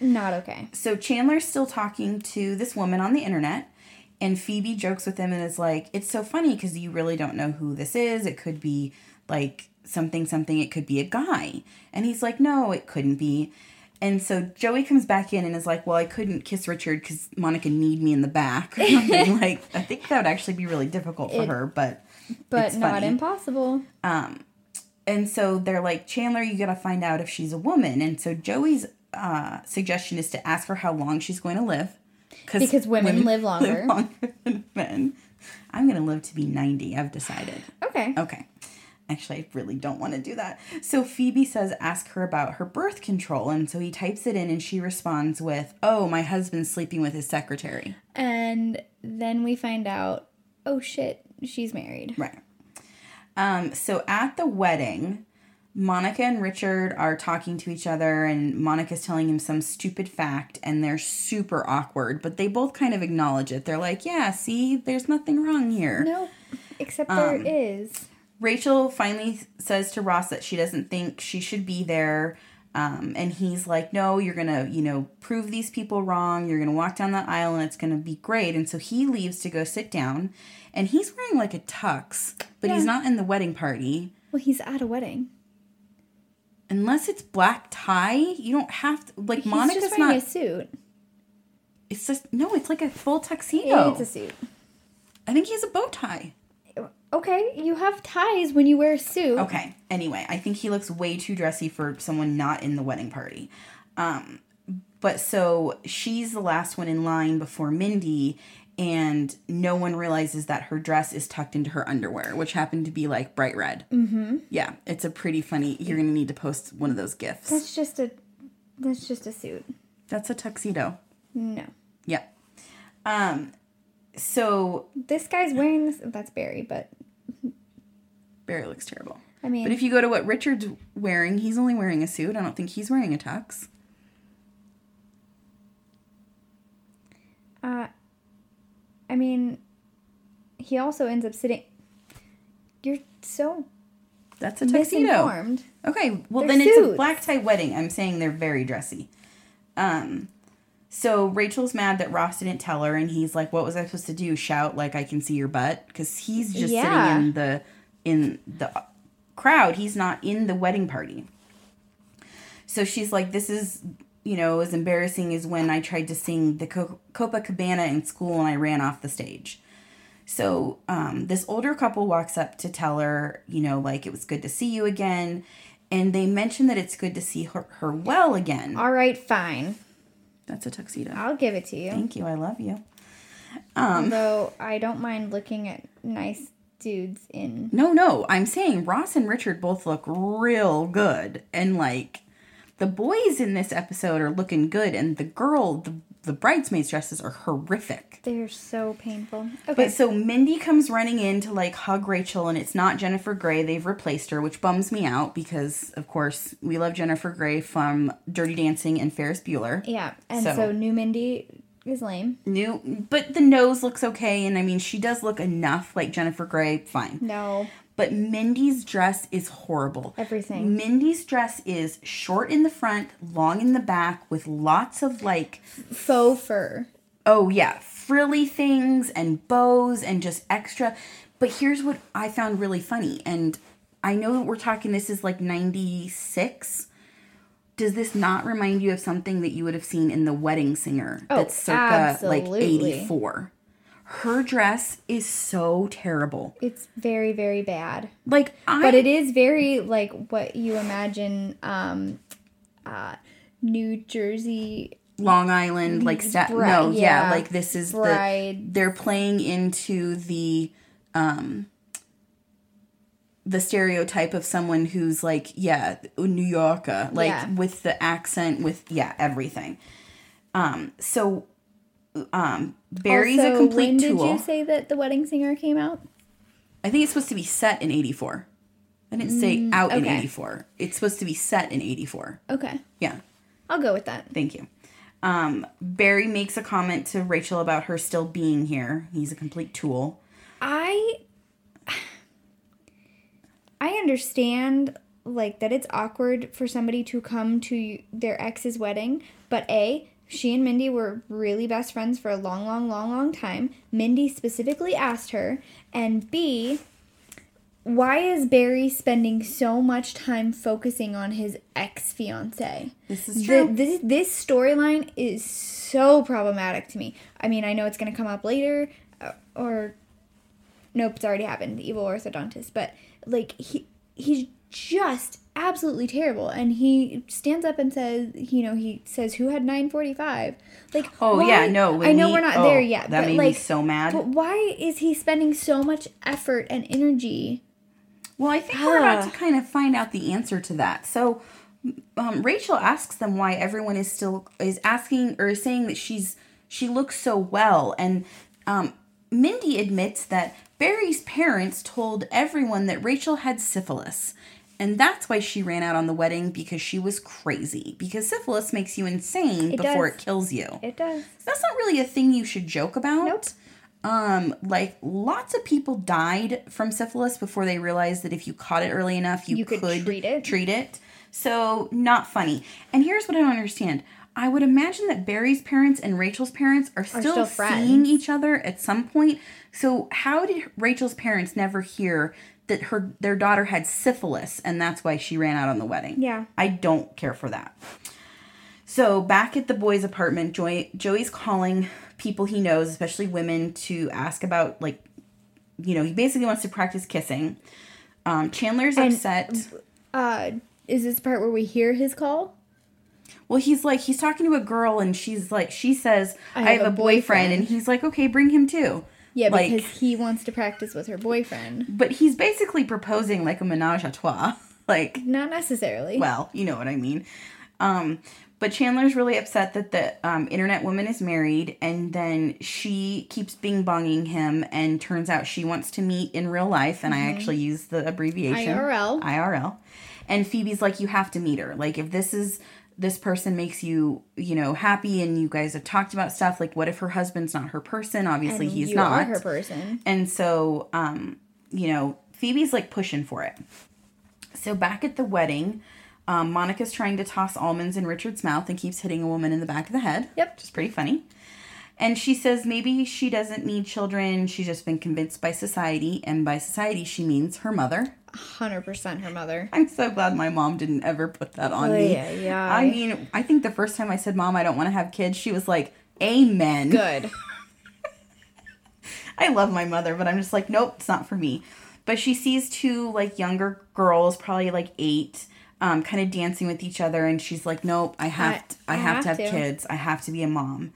not okay. So Chandler's still talking to this woman on the internet, and Phoebe jokes with him and is like, "It's so funny because you really don't know who this is. It could be like something something. It could be a guy." And he's like, "No, it couldn't be." And so Joey comes back in and is like, "Well, I couldn't kiss Richard because Monica need me in the back." Like I think that would actually be really difficult for It- her, but But It's not funny. impossible. and so they're like, Chandler, you gotta find out if she's a woman. And so Joey's uh, suggestion is to ask her how long she's going to live. Because women live longer. longer than men. I'm gonna live to be 90, I've decided. Okay. Okay. Actually, I really don't want to do that. So Phoebe says, ask her about her birth control. And so he types it in and she responds with, oh, my husband's sleeping with his secretary. And then we find out, oh shit, she's married. Right. Um, so at the wedding, Monica and Richard are talking to each other, and Monica's telling him some stupid fact, and they're super awkward, but they both kind of acknowledge it. They're like, Yeah, see, there's nothing wrong here. No, except Um, there is. Rachel finally says to Ross that she doesn't think she should be there. Um, and he's like, no, you're going to, you know, prove these people wrong. You're going to walk down that aisle and it's going to be great. And so he leaves to go sit down. And he's wearing like a tux, but he's not in the wedding party. Well, he's at a wedding. Unless it's black tie, you don't have to. Like, He's Monica's just wearing not. a suit. It's just, no, it's like a full tuxedo. It's a suit. I think he has a bow tie. Okay, you have ties when you wear a suit. Okay. Anyway, I think he looks way too dressy for someone not in the wedding party. Um, but so she's the last one in line before Mindy, and no one realizes that her dress is tucked into her underwear, which happened to be like bright red. Mm-hmm. Yeah, it's a pretty funny. You're gonna need to post one of those gifs. That's just a that's just a suit. That's a tuxedo. No. Yeah. Um. So This guy's wearing this that's Barry, but Barry looks terrible. I mean But if you go to what Richard's wearing, he's only wearing a suit. I don't think he's wearing a tux. uh I mean he also ends up sitting You're so That's a tuxedo. Okay, well They're then it's a black tie wedding. I'm saying they're very dressy. Um so Rachel's mad that Ross didn't tell her and he's like, What was I supposed to do? Shout like I can see your butt? Because he's just Yeah. sitting in the in the crowd. He's not in the wedding party. So she's like, This is you know, as embarrassing as when I tried to sing the Co- Copacabana in school and I ran off the stage. So um, this older couple walks up to tell her, you know, like it was good to see you again. And they mention that it's good to see her, her well again. All right, fine. That's a tuxedo. I'll give it to you. Thank you. I love you. Um, Although I don't mind looking at nice dudes in No, no. I'm saying Ross and Richard both look real good. And like the boys in this episode are looking good. And the girl, the, the bridesmaids' dresses are horrific. they're so painful. Okay. But so Mindy comes running in to like hug Rachel, and it's not Jennifer Grey. They've replaced her, which bums me out because, of course, we love Jennifer Grey from Dirty Dancing and Ferris Bueller. yeah, and so- so, new Mindy is lame. New, but the nose looks okay, and I mean, she does look enough like Jennifer Grey. Fine, No, but Mindy's dress is horrible. everything. Mindy's dress is short in the front, long in the back, with lots of like Faux fur. oh yeah, frilly things and bows and just extra. But here's what I found really funny, and I know that we're talking this is like 96. Does this not remind you of something that you would have seen in The Wedding Singer? Oh, that's circa like 84. Her dress is so terrible. It's very, very bad. Like I But it is very like what you imagine um uh New Jersey Long Island, like sta- Bri- no, yeah. yeah. like this is Bride. the they're playing into the um the stereotype of someone who's like yeah New Yorker, like Yeah. with the accent, with yeah everything. Um, so um, Barry's also, a complete when tool. did you say that the wedding singer came out? I think it's supposed to be set in '84. I didn't say out in Mm, '84. It's supposed to be set in '84. Okay. Yeah. I'll go with that. Thank you. Um, Barry makes a comment to Rachel about her still being here. He's a complete tool. I I understand like that it's awkward for somebody to come to their ex's wedding, but A, she and Mindy were really best friends for a long, long, long, long time. Mindy specifically asked her, and B, why is Barry spending so much time focusing on his ex fiance? This is The- true. this this storyline is so problematic to me. I mean, I know it's going to come up later, uh, or nope, it's already happened. The evil orthodontist, but like he he's just absolutely terrible, and he stands up and says, you know, he says, "Who had 945?" Like, Oh, why- yeah, no, I know he- we're not oh, there yet, that but made me like, so mad. But why is he spending so much effort and energy? Well, I think we're about to kind of find out the answer to that. So, um, Rachel asks them why everyone is still is asking or is saying that she's she looks so well, and um, Mindy admits that Barry's parents told everyone that Rachel had syphilis. And that's why she ran out on the wedding because she was crazy. Because syphilis makes you insane It before does. it kills you. It does. That's not really a thing you should joke about. Nope. Um, like lots of people died from syphilis before they realized that if you caught it early enough, you, You could treat it. Treat it. So not funny. And here's what I don't understand. I would imagine that Barry's parents and Rachel's parents are still, still seeing each other at some point. So how did Rachel's parents never hear that her their daughter had syphilis and that's why she ran out on the wedding? Yeah. I don't care for that. So back at the boys' apartment, Joy, Joey's calling people he knows, especially women, to ask about like, you know, he basically wants to practice kissing. Um, Chandler's And- upset. Uh, is this part where we hear his call? Well, he's like he's talking to a girl, and she's like she says, "I, have, a boyfriend. boyfriend. and he's like, "Okay, bring him too." Yeah, Like- because he wants to practice with her boyfriend. But he's basically proposing like a menage a trois, like Not necessarily. Well, you know what I mean. Um, but Chandler's really upset that the um, internet woman is married, and then she keeps bing bonging him, and turns out she wants to meet in real life, and I actually use the abbreviation IRL. IRL. And Phoebe's like, you have to meet her. Like, if this is this person makes you, you know, happy, and you guys have talked about stuff, like, what if her husband's not her person? Obviously, And he's you not. are her person. And so, um, you know, Phoebe's like pushing for it. So back at the wedding, um, Monica's trying to toss almonds in Richard's mouth and keeps hitting a woman in the back of the head. Yep. Which is pretty funny. And she says maybe she doesn't need children. She's just been convinced by society. And by society, she means her mother. 100% her mother. I'm so glad my mom didn't ever put that on Ay, me. Yeah, yeah. I mean, I think the first time I said, Mom, I don't want to have kids, she was like, Amen. Good. I love my mother, but I'm just like, nope, it's not for me. But she sees two like younger girls, probably like eight, um, kind of dancing with each other, and she's like, nope, I have, I- to, I, I have, to have have to. kids. I have to be a mom.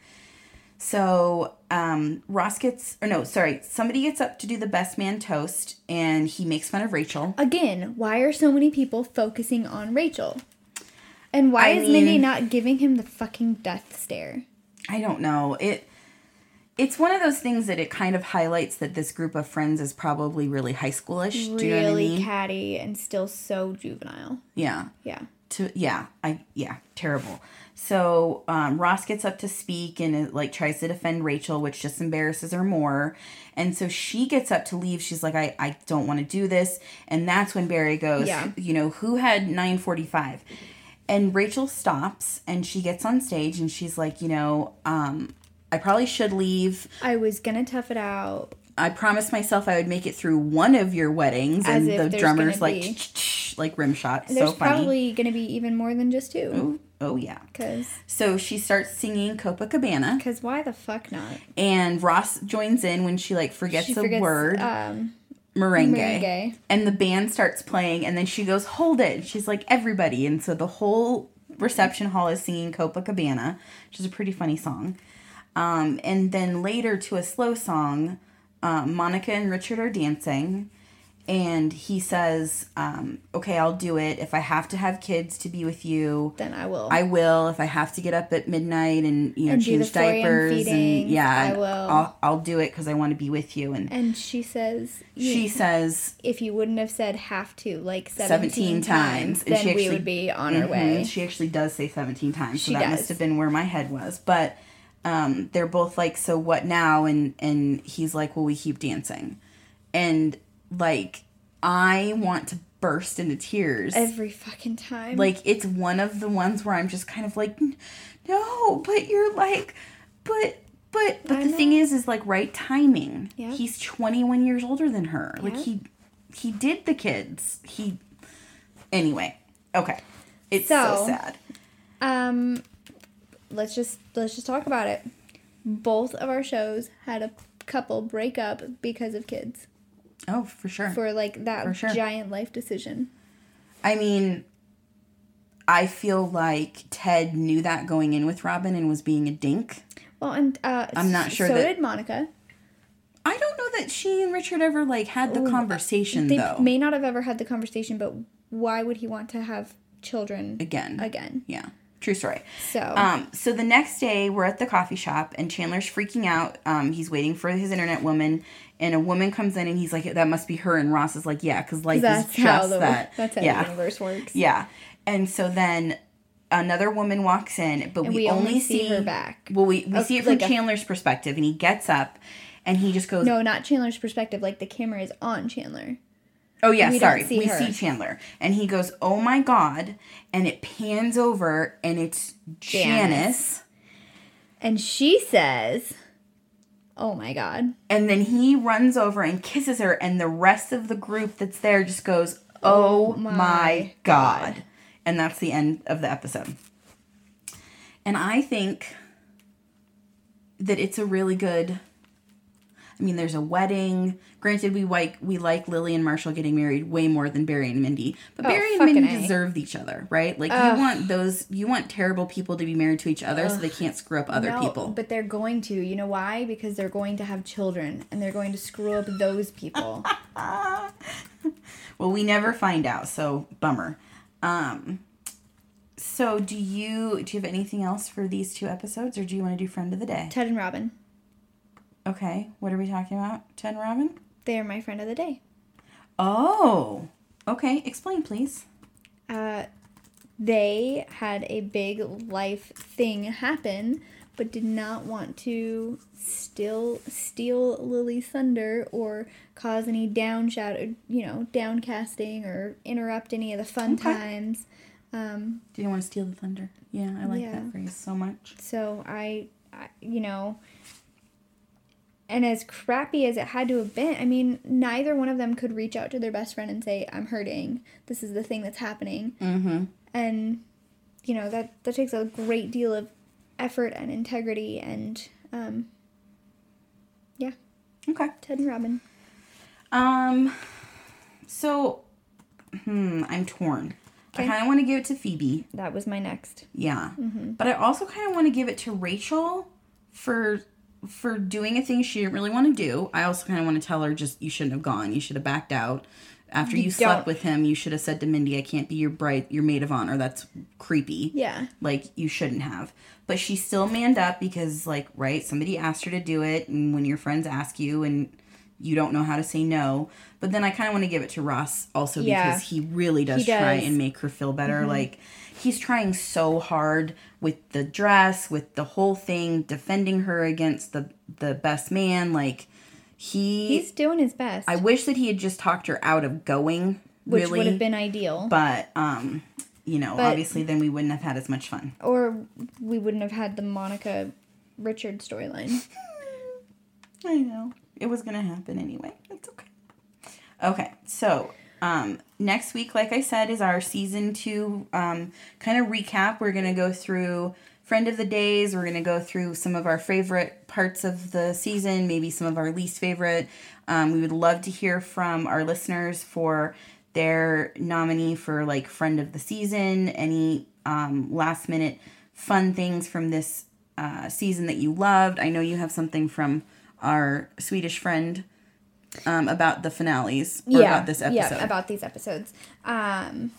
So um, Ross gets, or no, sorry, somebody gets up to do the best man toast, and he makes fun of Rachel. Again, why are so many people focusing on Rachel? And why I is Mindy not giving him the fucking death stare? I don't know it. It's one of those things that it kind of highlights that this group of friends is probably really high schoolish. Do you know what I Really mean? catty and still so juvenile. yeah. Yeah. to yeah i yeah terrible so um, ross gets up to speak and it, like tries to defend rachel which just embarrasses her more and so she gets up to leave she's like i, I don't want to do this and that's when barry goes Yeah. you know who had 945 and rachel stops and she gets on stage and she's like you know um, i probably should leave I was gonna tough it out. I promised myself I would make it through one of your weddings, As and the drummer's like, like rim shot. There's so funny. probably gonna be even more than just two. Oh yeah. Because So she starts singing Copacabana, because why the fuck not? and Ross joins in when she like forgets She a forgets, word, Um, merengue. merengue. and the band starts playing, and then she goes, "Hold it!" She's like, "Everybody!" And so the whole reception hall is singing Copacabana, which is a pretty funny song. Um, and then later to a slow song, um, Monica and Richard are dancing, and he says, um, "Okay, I'll do it. If I have to have kids to be with you, then I will. I will. If I have to get up at midnight and you know And change the 4 a.m. diapers and yeah, I will. I'll I'll do it because I want to be with you." And and she says, she says, if you wouldn't have said have to like 17, 17 times, times, then she we would be on our Mhm, way. She actually does say 17 times, so She that does. must have been where my head was. But um, they're both like, "So what now?" And and he's like, "Well, we keep dancing," and like I want to burst into tears. Every fucking time. like it's one of the ones where I'm just kind of like, "No," but you're like, but. But but I the thing is, is like right timing. Yep. He's 21 years older than her. Yeah. Like he he did the kids. He anyway. Okay. It's so, So- sad. um, let's just let's just talk about it. Both of our shows had a couple break up because of kids Oh, for sure. for like that sure. giant life decision. I mean, I feel like Ted knew that going in with Robin and was being a dink. Well, and uh, I'm not sure So that- did Monica. I don't know that she and Richard ever like had the conversation They though. may not have ever had the conversation, but why would he want to have children Again. Again. Yeah. True story. So Um, so the next day, we're at the coffee shop, and Chandler's freaking out. Um, he's waiting for his internet woman, and a woman comes in, and he's like, "That must be her." And Ross is like, "Yeah, because life that's is just the that." that's how yeah, the universe works. yeah. And so then another woman walks in, but we, we only, only see, see her back. Well, we, we Oh, see it from like a- Chandler's perspective, and he gets up, and he just goes, No, not Chandler's perspective. Like the camera is on Chandler. "Oh yeah, we sorry." see we her. see Chandler, and he goes, "Oh my god!" And it pans over, and it's Janice. Janice. And she says, Oh my god. And then he runs over and kisses her, and the rest of the group that's there just goes, Oh, Oh my, my God. And that's the end of the episode. And I think that it's a really good. I mean, there's a wedding. Granted, we like we like Lily and Marshall getting married way more than Barry and Mindy, but Oh, Barry and Mindy A. deserved each other, right? Like Ugh. you want those, you want terrible people to be married to each other so they can't screw up other No, people. But they're going to. You know why? Because they're going to have children and they're going to screw up those people. Well, we never find out, so bummer. Um, so do you do you have anything else for these two episodes, or do you want to do friend of the day? Ted and Robin. Okay, what are we talking about? Ted and Robin? They are my friend of the day. Oh, okay. Explain, please. Uh, they had a big life thing happen, but did not want to still steal Lily's thunder or cause any downshout, you know, downcasting or interrupt any of the fun Okay. times. Um, Do you want to steal the thunder? Yeah, I like Yeah. that phrase so much. so I, I, you know, and as crappy as it had to have been, I mean, neither one of them could reach out to their best friend and say, "I'm hurting. This is the thing that's happening." Mm-hmm. and you know that that takes a great deal of effort and integrity and um yeah Okay. ted and robin Um. So, hmm, I'm torn. Okay. I kind of want to give it to Phoebe. that was my next Yeah. Mm-hmm. But I also kind of want to give it to Rachel for for doing a thing she didn't really want to do. I also kind of want to tell her just you shouldn't have gone. You should have backed out. After you, You slept with him, you should have said to Mindy, "I can't be your bride, your maid of honor. That's creepy." yeah Like you shouldn't have. But she still manned up because like, right, somebody asked her to do it and when your friends ask you and you don't know how to say no. But then I kind of want to give it to Ross also Yeah. because he really does, He try and make her feel better. Like he's trying so hard with the dress, with the whole thing, defending her against the the best man. Like he, he's doing his best I wish that he had just talked her out of going. which really, would have been ideal but um, you know, But- obviously, then we wouldn't have had as much fun. or we wouldn't have had the monica richard storyline I know. It was to happen anyway. It's okay. Okay, so Um, next week, like I said, is our season two um, kind of recap. We're gonna go through friend of the days. We're gonna go through some of our favorite parts of the season, maybe some of our least favorite. Um, we would love to hear from our listeners for their nominee for like friend of the season. Any um, last minute fun things from this uh, season that you loved. I know you have something from our Swedish friend um, about the finales or about this episode. Yeah, about these episodes. Um,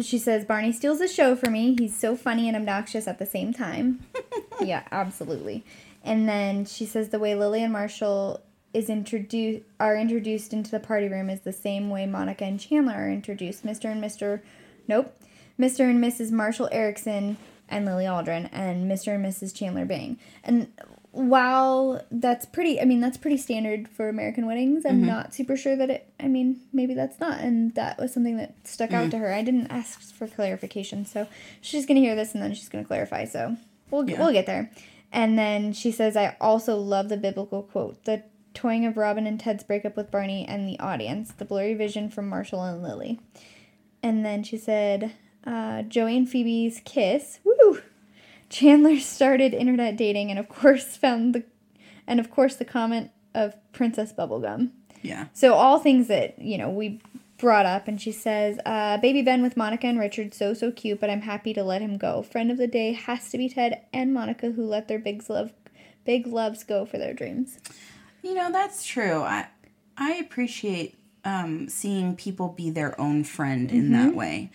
she says Barney steals the show for me. He's so funny and obnoxious at the same time. yeah, absolutely. And then she says the way Lily and Marshall is introduced are introduced into the party room is the same way Monica and Chandler are introduced. Mr. and Mr. Nope. Mr. and Mrs. Marshall Eriksen and Lily Aldrin and Mr. and Mrs. Chandler Bing. And while that's pretty I mean that's pretty standard for American weddings, I'm not super sure that it I mean maybe that's not and that was something that stuck out to her. I didn't ask for clarification. So she's going to hear this and then she's going to clarify. So we'll Yeah. we'll get there. And then she says I also love the biblical quote. The toying of Robin and Ted's breakup with Barney and the audience, the blurry vision from Marshall and Lily. And then she said, uh, Joey and Phoebe's kiss. Chandler started internet dating and of course found the and of course the comment of Princess Bubblegum. Yeah. So all things that, you know, we brought up and she says, uh, baby Ben with Monica and Richard, so so cute, but I'm happy to let him go. Friend of the day has to be Ted and Monica who let their big love big loves go for their dreams. You know, that's true. I I appreciate um, seeing people be their own friend in that way.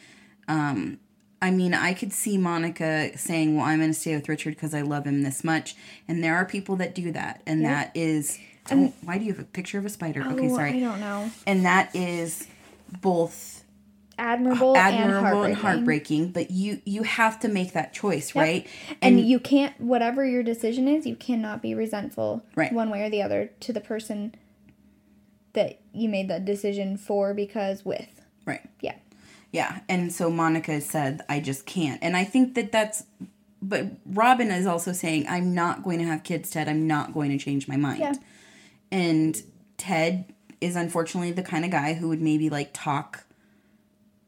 Um, I mean, I could see Monica saying, "Well, I'm going to stay with Richard because I love him this much," and there are people that do that, and that is. Oh, why do you have a picture of a spider? okay, oh, sorry. I don't know. And that is both Admirable, admirable and and heartbreaking, but you you have to make that choice, right? And, you can't, whatever your decision is, you cannot be resentful Right. one way or the other to the person that you made that decision for because with. right. Yeah. Yeah, and so Monica said, I just can't. And I think that that's, but Robin is also saying, I'm not going to have kids, Ted. I'm not going to change my mind. Yeah. And Ted is unfortunately the kind of guy who would maybe like talk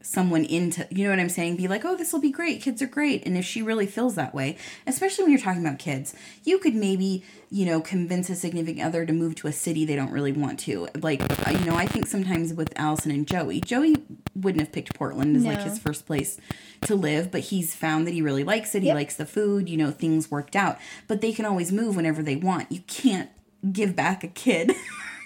someone into, you know what I'm saying? Be like, oh, this will be great. Kids are great. And if she really feels that way, especially when you're talking about kids, you could maybe, you know, convince a significant other to move to a city they don't really want to. Like, uh, you know, I think sometimes with Allison and Joey, Joey wouldn't have picked Portland as like his first place to live, but he's found that he really likes it. He Yep. likes the food, you know, things worked out. But they can always move whenever they want. You can't give back a kid.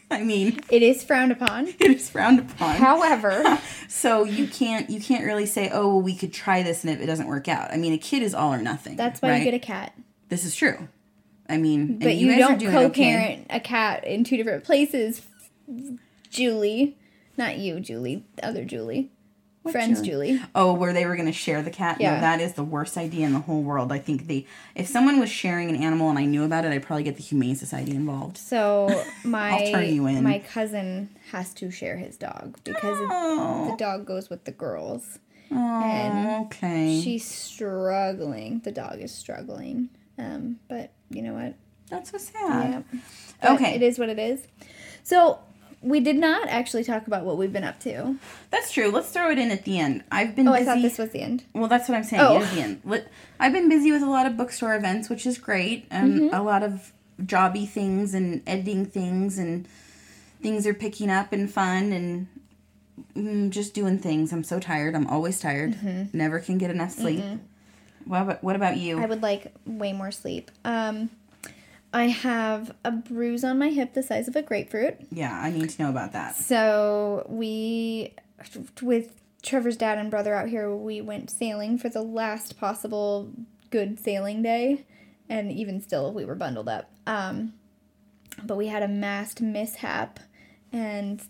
I mean, It is frowned upon. it is frowned upon. However, So you can't you can't really say, oh well, we could try this, and if it doesn't work out. I mean, a kid is all or nothing. that's why right? you get a cat. This is true. I mean, But and you, guys don't doing co-parent a cat in two different places. Julie, not you, Julie, the other Julie, friends Julie. Oh, where they were going to share the cat? Yeah. No, that is the worst idea in the whole world. I think the if someone was sharing an animal and I knew about it, I'd probably get the Humane Society involved. So my turn you in. my cousin has to share his dog because it- the dog goes with the girls. Oh, okay. She's struggling. The dog is struggling. Um, but you know what? That's so sad. Yeah. But Okay. It is what it is. So we did not actually talk about what we've been up to. That's true. Let's throw it in at the end. I've been Oh, busy. I thought this was the end. Well, that's what I'm saying. Oh. It is the end. Let- I've been busy with a lot of bookstore events, which is great, and Mm-hmm. a lot of jobby things and editing things, and things are picking up and fun and mm, just doing things. I'm so tired. I'm always tired. Mm-hmm. Never can get enough sleep. What about, what about you? I would like way more sleep. Um, I have a bruise on my hip the size of a grapefruit. yeah, I need to know about that. So we, with Trevor's dad and brother out here, we went sailing for the last possible good sailing day, and even still, we were bundled up. Um, but we had a mast mishap, and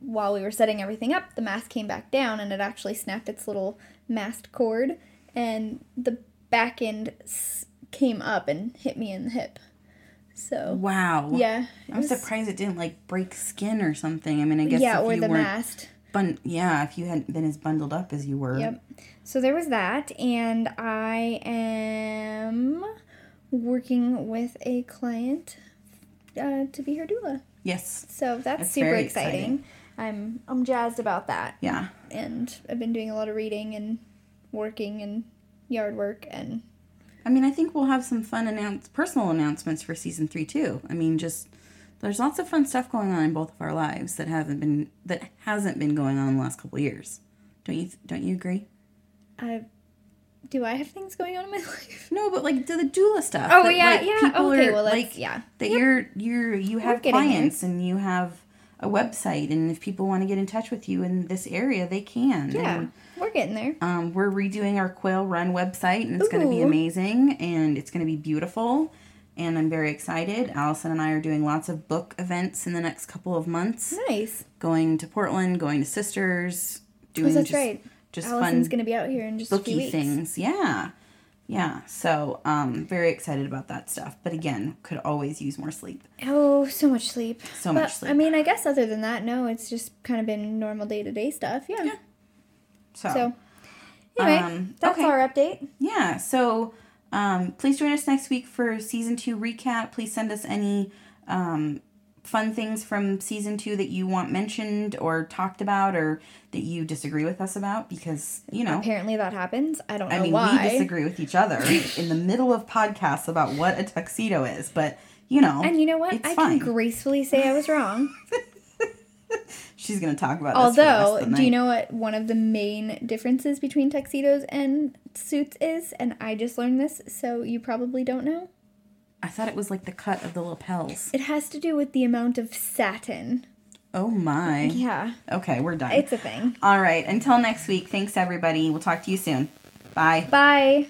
while we were setting everything up, the mast came back down, and it actually snapped its little mast cord, and the back end came up and hit me in the hip. So Wow. yeah, I'm was- surprised it didn't like break skin or something. I mean, I guess yeah, if or you the mast. bun- yeah, if you hadn't been as bundled up as you were. Yep. So there was that, and I am working with a client uh, to be her doula. Yes. So that's, That's super very exciting. I'm I'm jazzed about that. Yeah. And I've been doing a lot of reading and working and yard work and I mean, I think we'll have some fun announce personal announcements for season three too. I mean, just there's lots of fun stuff going on in both of our lives that haven't been that hasn't been going on in the last couple of years. Don't you don't you agree? I do I have things going on in my life? No, but like the, the doula stuff. Oh, that, yeah, like, yeah, people okay, are, well, like yeah. that Yep. you're you're you have getting there. clients and you have a website and if people want to get in touch with you in this area they can. Yeah. And, We're getting there. um, we're redoing our Quail Run website and it's going to be amazing and it's going to be beautiful and I'm very excited. Allison and I are doing lots of book events in the next couple of months. Nice. Going to Portland, going to Sisters, doing Oh, that's just, right. just Allison's fun gonna be out here in just a few booky weeks. things. Yeah. Yeah. So, um, very excited about that stuff. But again, could always use more sleep. Oh, so much sleep. So but, much sleep. I mean, I guess other than that, no, it's just kind of been normal day to day stuff. Yeah. So, So, anyway, Um, that's okay. our update. yeah. So, um, please join us next week for season two recap. Please send us any um, fun things from season two that you want mentioned or talked about or that you disagree with us about because, you know. Apparently, that happens. I don't know I mean, why. we disagree with each other in the middle of podcasts about what a tuxedo is, but you know, And you know what? I fine. can gracefully say I was wrong. She's gonna talk about. this for the rest Although, do you know what one of the main differences between tuxedos and suits is? And I just learned this, so you probably don't know. I thought it was like the cut of the lapels. It has to do with the amount of satin. Oh my. Yeah, Okay, we're done. it's a thing. All right. Until next week. Thanks everybody. We'll talk to you soon. Bye. Bye.